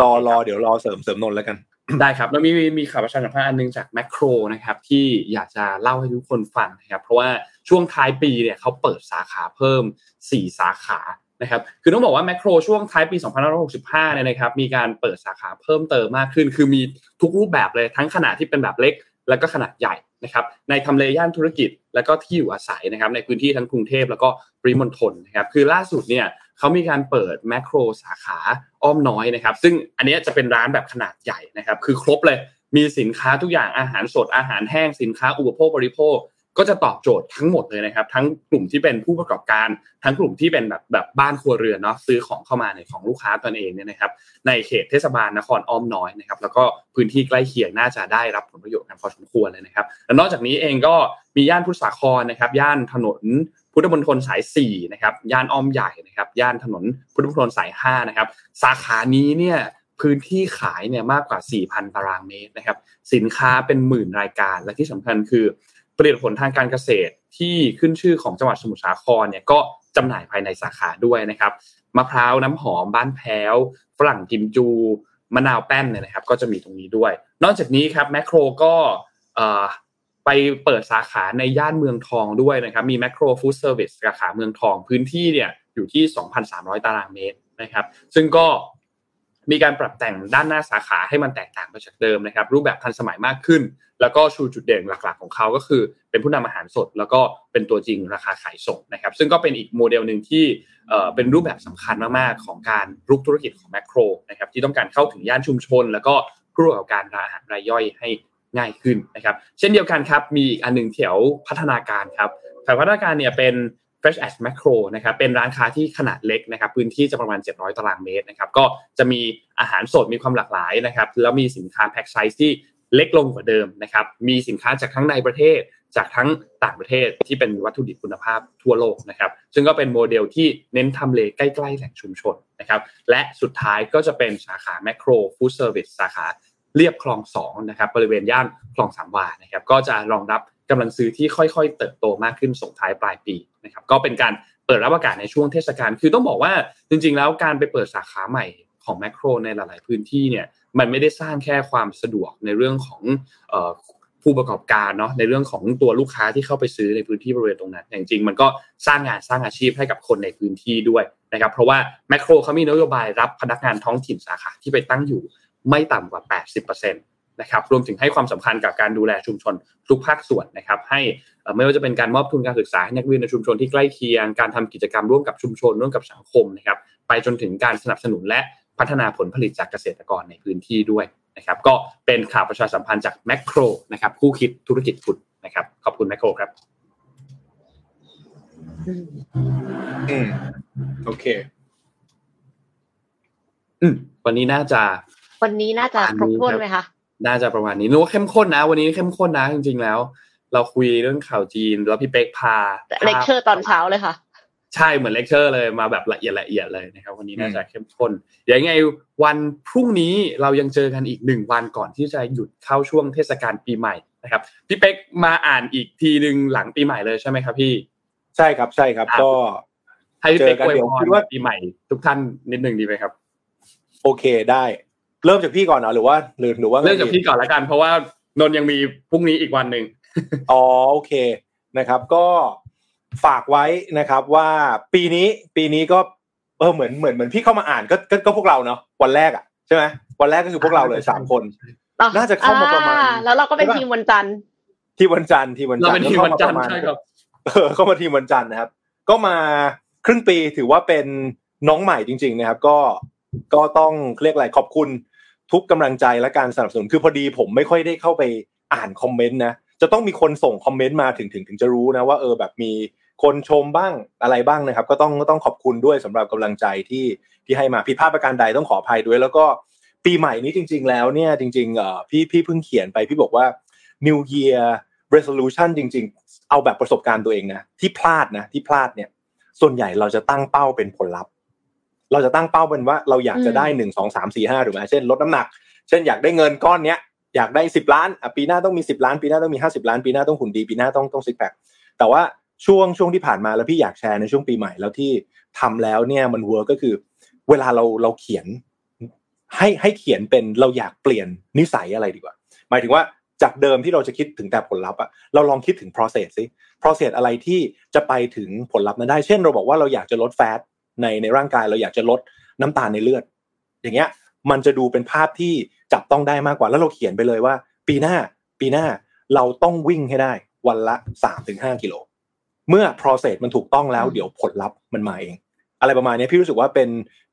รอรอเดี๋ยวรอเสริมเสริมนนท์แล้วกัน ได้ครับ แล้วมีมีข่าวประชาสัมพันธ์อันหนึงจากแมคโครนะครับ ที่อยากจะเล่าให้ทุกคนฟังนะครับ เพราะว่าช่วงท้ายปีเนี่ยเขาเปิดสาขาเพิ่ม 4 สาขา นะครับคือต้องบอกว่าแมคโครช่วงท้ายปี 2565 เนี่ยนะครับมีการเปิดสาขาเพิ่มเติมมากขึ้น คือมีทุกรูปแบบเลยทั้งขนาดที่เป็นแบบเล็ก แล้วก็ขนาดใหญ่นะครับในทำเลย่านธุรกิจ แล้วก็ที่อยู่อาศัยนะครับในพื้นที่ทั้งกรุงเทพแล้วก็ปริมณฑลนะครับคือล่าสุดเนี่ยเขามีการเปิดแมคโครสาขาอ้อมน้อยนะครับซึ่งอันนี้จะเป็นร้านแบบขนาดใหญ่นะครับคือครบเลยมีสินค้าทุกอย่างอาหารสดอาหารแห้งสินค้าอุปโภคบริโภค ก็จะตอบโจทย์ทั้งหมดเลยนะครับ ทั้งกลุ่มที่เป็นผู้ประกอบการ ทั้งกลุ่มที่เป็นแบบแบบบ้านครัวเรือนเนาะซื้อของเข้ามาในของลูกค้าตนเองเนี่ยนะครับ ในเขตเทศบาลนครอ้อมน้อยนะครับ แล้วก็พื้นที่ใกล้เคียงน่าจะได้รับผลประโยชน์กันพอสมควรเลยนะครับและนอกจากนี้เองก็มีย่านพุทธสาครนะครับ ย่านถนนพุทธมณฑลสาย4นะครับ ย่านอ้อมใหญ่นะครับ ย่านถนนพุทธมณฑลสาย5นะครับ สาขานี้เนี่ยพื้นที่ขายเนี่ยมากกว่า 4,000 ตารางเมตรนะครับ สินค้าเป็นหมื่นรายการ และที่สำคัญคือ ผลิตผลทางการเกษตรที่ขึ้นชื่อของจังหวัดสมุทรสาครเนี่ยก็จำหน่ายภายในสาขาด้วยนะครับมะพร้าวน้ำหอมบ้านแพ้ว ฝรั่งกิมจูมะนาวแป้นเนี่ยนะครับ ก็จะมีตรงนี้ด้วย นอกจากนี้ครับแมคโครก็ไปเปิดสาขาในย่านเมืองทองด้วยนะครับ มีแมคโคร Food Service สาขาเมืองทองพื้นที่เนี่ยอยู่ที่ 2,300 ตารางเมตรนะครับ ซึ่งก็ มีการปรับแต่งด้านหน้าสาขาให้มันแตกต่างไปจากเดิมนะครับ รูปแบบทันสมัยมากขึ้น แล้วก็ชูจุดเด่นหลักๆของเขาก็คือ เป็นผู้นำอาหารสด แล้วก็เป็นตัวจริงราคาขายส่งนะครับ ซึ่งก็เป็นอีกโมเดลหนึ่งที่เป็นรูปแบบสำคัญมากๆของการรุกธุรกิจของแมคโครนะครับที่ต้องการเข้าถึงย่านชุมชน แล้วก็ผู้ประกอบการร้านอาหารรายย่อยให้ง่ายขึ้นนะครับ เช่นเดียวกันครับมีอีกอันหนึ่งแถวพัฒนาการครับแถวพัฒนาการเนี่ยเป็น Fresh at Makro นะครับเป็นร้านค้าที่ขนาดเล็กนะครับพื้นที่จะประมาณ 700 ตารางเมตรนะครับก็จะมีอาหารสดมีความหลากหลายนะครับแล้วมีสินค้า pack size ที่เล็กลงกว่าเดิมนะครับมีสินค้าจากทั้งในประเทศจากทั้งต่างประเทศที่เป็นวัตถุดิบคุณภาพทั่วโลกนะครับซึ่งก็เป็นโมเดลที่เน้นทำเลใกล้ ๆ แหล่งชุมชนนะครับและสุดท้ายก็จะเป็นสาขาแมคโคร Food Service สาขาเลียบคลอง2นะครับบริเวณย่านคลองสามวานะครับก็จะรองรับกำลังซื้อที่ค่อย ๆ เติบโตมากขึ้นส่งท้ายปลายปี นะครับก็เป็นการเปิดรับบรรยากาศในช่วงเทศกาลคือต้องบอกว่าจริง ๆ แล้วการไปเปิดสาขาใหม่ของแมคโครในหลาย ๆ พื้นที่เนี่ยมันไม่ได้สร้างแค่ความสะดวกในเรื่องของผู้ประกอบการเนาะในเรื่องของตัวลูกค้าที่เข้าไปซื้อในพื้นที่บริเวณตรงนั้นอย่างจริงมันก็สร้างงานสร้างอาชีพให้กับคนในพื้นที่ด้วยนะครับเพราะว่าแมคโครเขามีนโยบายรับพนักงานท้องถิ่นสาขาที่ไปตั้งอยู่ไม่ต่ำกว่า 80%นะครับรวมถึงให้ความสำคัญกับการดูแลชุมชนทุกภาคส่วนนะครับให้เอ่อไม่ว่าจะเป็นการมอบทุนการศึกษาให้นักเรียนในชุมชนที่ใกล้เคียง การทำกิจกรรมร่วมกับชุมชนร่วมกับสังคมนะครับไปจนถึงการสนับสนุนและพัฒนาผลผลิตจากเกษตรกรในพื้นที่ด้วยนะครับก็เป็นข่าวประชาสัมพันธ์จากแมคโครนะครับคู่คิดธุรกิจฟุตนะครับขอบคุณแมคโครครับอืมโอเคอืมวันนี้น่าจะ วันนี้น่าจะครบถ้วนไหมคะ น่าจะประมาณนี้นึกว่าเข้มข้นนะ วันนี้เข้มข้นนะจริงๆแล้ว เราคุยเรื่องข่าวจีน แล้วพี่เป๊กพาเลคเชอร์ตอนเช้าเลยค่ะ ใช่เหมือนเลคเชอร์เลยมาแบบละเอียดละเอียดเลยนะครับ วันนี้น่าจะเข้มข้นเดี๋ยวยังไงวันพรุ่งนี้เรายังเจอกันอีกหนึ่งวันก่อนที่จะหยุดเข้าช่วงเทศกาลปีใหม่นะครับพี่เป๊กมาอ่านอีกทีหนึ่งหลังปีใหม่เลยใช่ไหมครับพี่ ใช่ครับใช่ครับครับก็ให้พี่เป๊กเจอกันอวยเดี๋ยวพคิรดว่าปีใหม่ ทุกท่านนิดหนึ่งดีไหมครับ โอเคได้ เริ่มจากพี่ก่อนเหรอหรือว่าหรือหรือว่าไงเริ่มจากพี่ก่อนละกัน เพราะว่านนท์ยังมีพรุ่งนี้อีกวันหนึ่งอ๋อโอเคนะครับ ก็ฝากไว้นะครับว่าปีนี้ปีนี้ก็เออเหมือนเหมือนเหมือนพี่เข้ามาอ่านก็ก็ก็พวกเราเนาะวันแรกอะใช่ไหมวันแรกก็คือพวกเราเลยสามคน น่าจะเข้ามาประมาณอ่แล้วเราก็เป็นใช่ปะทีมวันจันทร์ที่วันจันทร์ที่วันจัเรานทร์เป็นทีมวันจันทร์ก็เข้ามาประมาณใช่ครับเออเข้ามาทีมวันจันทร์นะครับ ก็มาครึ่งปีถือว่าเป็นน้องใหม่จริง ๆ นะครับ ก็ก็ต้องเรียกอะไรขอบคุณ ทุกกำลังใจและการสนับสนุนคือพอดีผมไม่ค่อยได้เข้าไปอ่านคอมเมนต์นะจะต้องมีคนส่งคอมเมนต์มาถึงถึงถึงจะรู้นะว่าเออแบบมีคนชมบ้างอะไรบ้างนะครับ ก็ต้องก็ต้องขอบคุณด้วยสำหรับกำลังใจที่ที่ให้มาผิดพลาดประการใดต้องขออภัยด้วย แล้วก็ปีใหม่นี้จริง ๆ แล้วเนี่ยจริงๆเอ่อพี่พี่เพิ่งเขียนไปพี่บอกว่า New Year Resolution จริง ๆ เอาแบบประสบการณ์ตัวเองนะที่พลาดนะที่พลาดเนี่ยส่วนใหญ่เราจะตั้งเป้าเป็นผลลัพธ์ เราจะตั้งเป้าเป็นว่าเราอยากจะได้หนึ่งสองสามสี่ห้าถูกไหมเช่นลดน้ำหนัก เช่นอยากได้เงินก้อนเนี้ยอยากได้สิบล้านอะปีหน้าต้องมีสิบล้าน ปีหน้าต้องมีห้าสิบล้าน ปีหน้าต้องหุ่นดี ปีหน้าต้องต้อง six pack แต่ว่าช่วงช่วงที่ผ่านมาแล้วพี่อยากแชร์ในช่วงปีใหม่แล้วที่ทำแล้วเนี่ยมัน work ก็คือ เวลาเราเราเขียน ให้ให้เขียนเป็นเราอยากเปลี่ยนนิสัยอะไรดีกว่า หมายถึงว่าจากเดิมที่เราจะคิดถึงแต่ผลลัพธ์อะเราลองคิดถึง process สิ process อะไรที่จะไปถึงผลลัพธ์นั้นได้ เช่นเราบอกว่าเราอยากจะลดแฟต ในในร่างกายเราอยากจะลดน้ำตาลในเลือด อย่างเงี้ยมันจะดูเป็นภาพที่จับต้องได้มากกว่าแล้วเราเขียนไปเลยว่า ปีหน้าปีหน้าเราต้องวิ่งให้ได้วันละสามถึงห้ากิโลเมื่อ process มันถูกต้องแล้วเดี๋ยวผลลัพธ์มันมาเอง อะไรประมาณนี้พี่รู้สึกว่าเป็น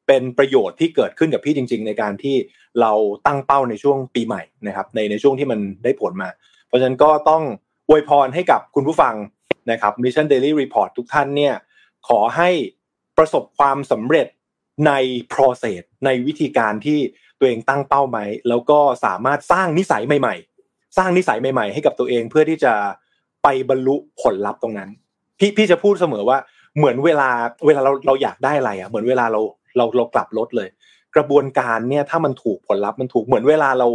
เป็นประโยชน์ที่เกิดขึ้นกับพี่จริง ๆ ในการที่เราตั้งเป้าในช่วงปีใหม่นะครับในในช่วงที่มันได้ผลมา เพราะฉะนั้นก็ต้องอวยพรให้กับคุณผู้ฟังนะครับ Mission Daily Report ทุกท่านเนี่ยขอให้ ประสบความสำเร็จใน process ในวิธีการที่ตัวเองตั้งเป้าไหมแล้วก็สามารถสร้างนิสัยใหม่ ๆ สร้างนิสัยใหม่ ๆ ให้กับตัวเองเพื่อที่จะไปบรรลุผลลัพธ์ตรงนั้น พี่พี่จะพูดเสมอว่าเหมือนเวลาเวลาเราเราอยากได้อะไรอะ เหมือนเวลาเราเราเรากลับรถเลย กระบวนการเนี่ยถ้ามันถูกผลลัพธ์มันถูกเหมือนเวลาเรา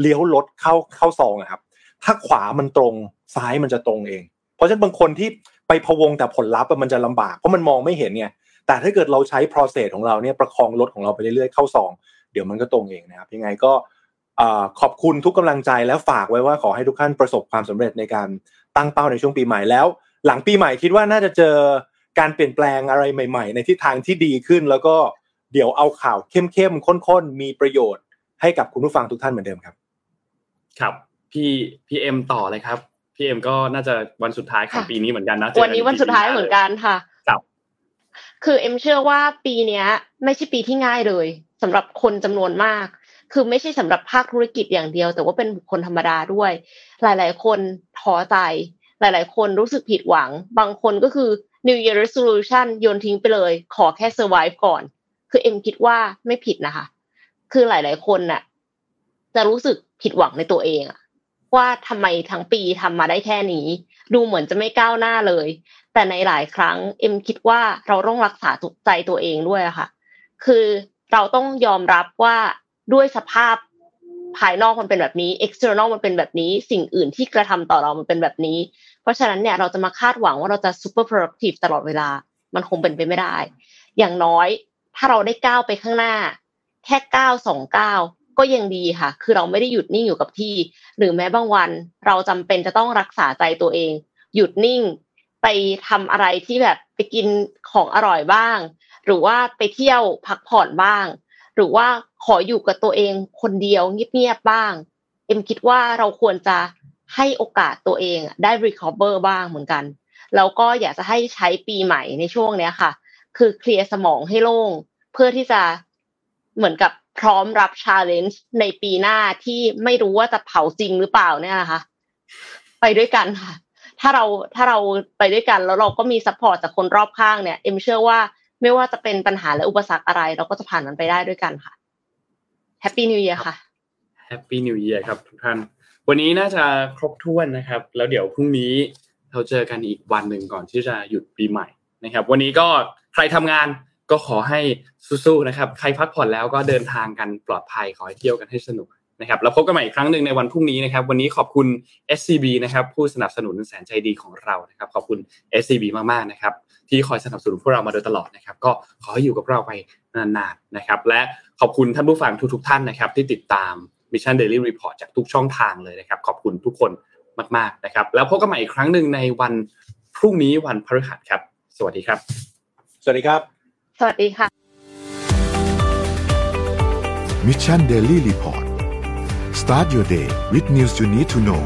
เลี้ยวรถเข้าเข้าซองอะครับ ถ้าขวามันตรงซ้ายมันจะตรงเอง เพราะฉะนั้นบางคนที่ไปพะวงแต่ผลลัพธ์มันจะลำบากเพราะมันมองไม่เห็นไง แต่ถ้าเกิดเราใช้ process ของเราเนี่ยประคองรถของเราไปเรื่อยๆเข้าซองเดี๋ยวมันก็ตรงเองนะครับยังไงก็อ่าขอบคุณทุกกำลังใจและฝากไว้ว่าขอให้ทุกท่านประสบความสำเร็จในการตั้งเป้าในช่วงปีใหม่แล้ว หลังปีใหม่คิดว่าน่าจะเจอการเปลี่ยนแปลงอะไรใหม่ ๆ ในทิศทางที่ดีขึ้น แล้วก็เดี๋ยวเอาข่าวเข้มๆข้นๆมีประโยชน์ ให้กับคุณผู้ฟังทุกท่านเหมือนเดิมครับ ครับพี่พี่เอ็มต่อเลยครับพี่เอ็มก็น่าจะวันสุดท้ายของค่ะปีนี้เหมือนกันนะเจอกัวันนี้วันสุดท้ายเหมือนกันค่ะ คือเอ็มเชื่อว่าปีเนี้ย ไม่ใช่ปีที่ง่ายเลยสำหรับคนจำนวนมาก คือไม่ใช่สำหรับภาคธุรกิจอย่างเดียว แต่ว่าเป็นบุคคลธรรมดาด้วย หลาย ๆ คนท้อใจ หลาย ๆ คนรู้สึกผิดหวัง บางคนก็คือ New Year Resolution โยนทิ้งไปเลย ขอแค่ survive ก่อน คือเอ็มคิดว่าไม่ผิดนะคะ คือหลาย ๆ คนน่ะ จะรู้สึกผิดหวังในตัวเองอะ ว่าทำไมทั้งปีทำมาได้แค่นี้ ดูเหมือนจะไม่ก้าวหน้าเลย แต่ในหลายครั้งเอ็มคิดว่าเราต้องรักษาใจตัวเองด้วยค่ะ คือเราต้องยอมรับว่าด้วยสภาพภายนอกมันเป็นแบบนี้ external มันเป็นแบบนี้ สิ่งอื่นที่กระทำต่อเรามันเป็นแบบนี้ เพราะฉะนั้นเนี่ยเราจะมาคาดหวังว่าเราจะ super productive ตลอดเวลา มันคงเป็นไปไม่ได้ อย่างน้อยถ้าเราได้ก้าวไปข้างหน้า แค่ก้าวสองก้าว ก็ยังดีค่ะ คือเราไม่ได้หยุดนิ่งอยู่กับที่ หรือแม้บางวัน เราจำเป็นจะต้องรักษาใจตัวเอง หยุดนิ่ง ไปทำอะไรที่แบบไปกินของอร่อยบ้าง หรือว่าไปเที่ยวพักผ่อนบ้าง หรือว่าขออยู่กับตัวเองคนเดียวเงียบๆบ้าง เอ็มคิดว่าเราควรจะให้โอกาสตัวเองได้ recover บ้างเหมือนกัน แล้วก็อยากจะให้ใช้ปีใหม่ในช่วงเนี้ยค่ะ คือเคลียร์สมองให้โล่ง เพื่อที่จะเหมือนกับ พร้อมรับ challenge ในปีหน้าที่ไม่รู้ว่าจะเผาจริงหรือเปล่าเนี่ยนะคะไปด้วยกันค่ะ ถ้าเราถ้าเราไปด้วยกันแล้วเราก็มี support จากคนรอบข้างเนี่ย เอ็มเชื่อว่าไม่ว่าจะเป็นปัญหาและอุปสรรคอะไร เราก็จะผ่านมันไปได้ด้วยกันค่ะแฮปปี้นิว e a ยค่ะแฮปปี้นิว e ย r ครับทุกท่านวันนี้น่าจะครบถ้วนนะครับ แล้วเดี๋ยวพรุ่งนี้เราเจอกันอีกวันหนึ่งก่อนที่จะหยุดปีใหม่นะครับ วันนี้ก็ใครทำงาน ก็ขอให้สู้ๆนะครับ ใครพักผ่อนแล้วก็เดินทางกันปลอดภัยขอให้เที่ยวกันให้สนุกนะครับแล้วพบกันใหม่อีกครั้งหนึ่งในวันพรุ่งนี้นะครับ วันนี้ขอบคุณ SCB นะครับ ผู้สนับสนุนแสนใจดีของเรานะครับ ขอบคุณ SCB มากๆนะครับ ที่คอยสนับสนุนพวกเรามาโดยตลอดนะครับ ก็ขอให้อยู่กับเราไปนานๆนะครับ และขอบคุณท่านผู้ฟังทุกๆท่านนะครับ ที่ติดตาม Mission Daily Report จากทุกช่องทางเลยนะครับ ขอบคุณทุกคนมากๆนะครับ แล้วพบกันใหม่อีกครั้งหนึ่งในวันพรุ่งนี้วันพฤหัสครับ สวัสดีครับ สวัสดีครับ สวัสดีค่ะ Mission Daily Report start your day with news you need to know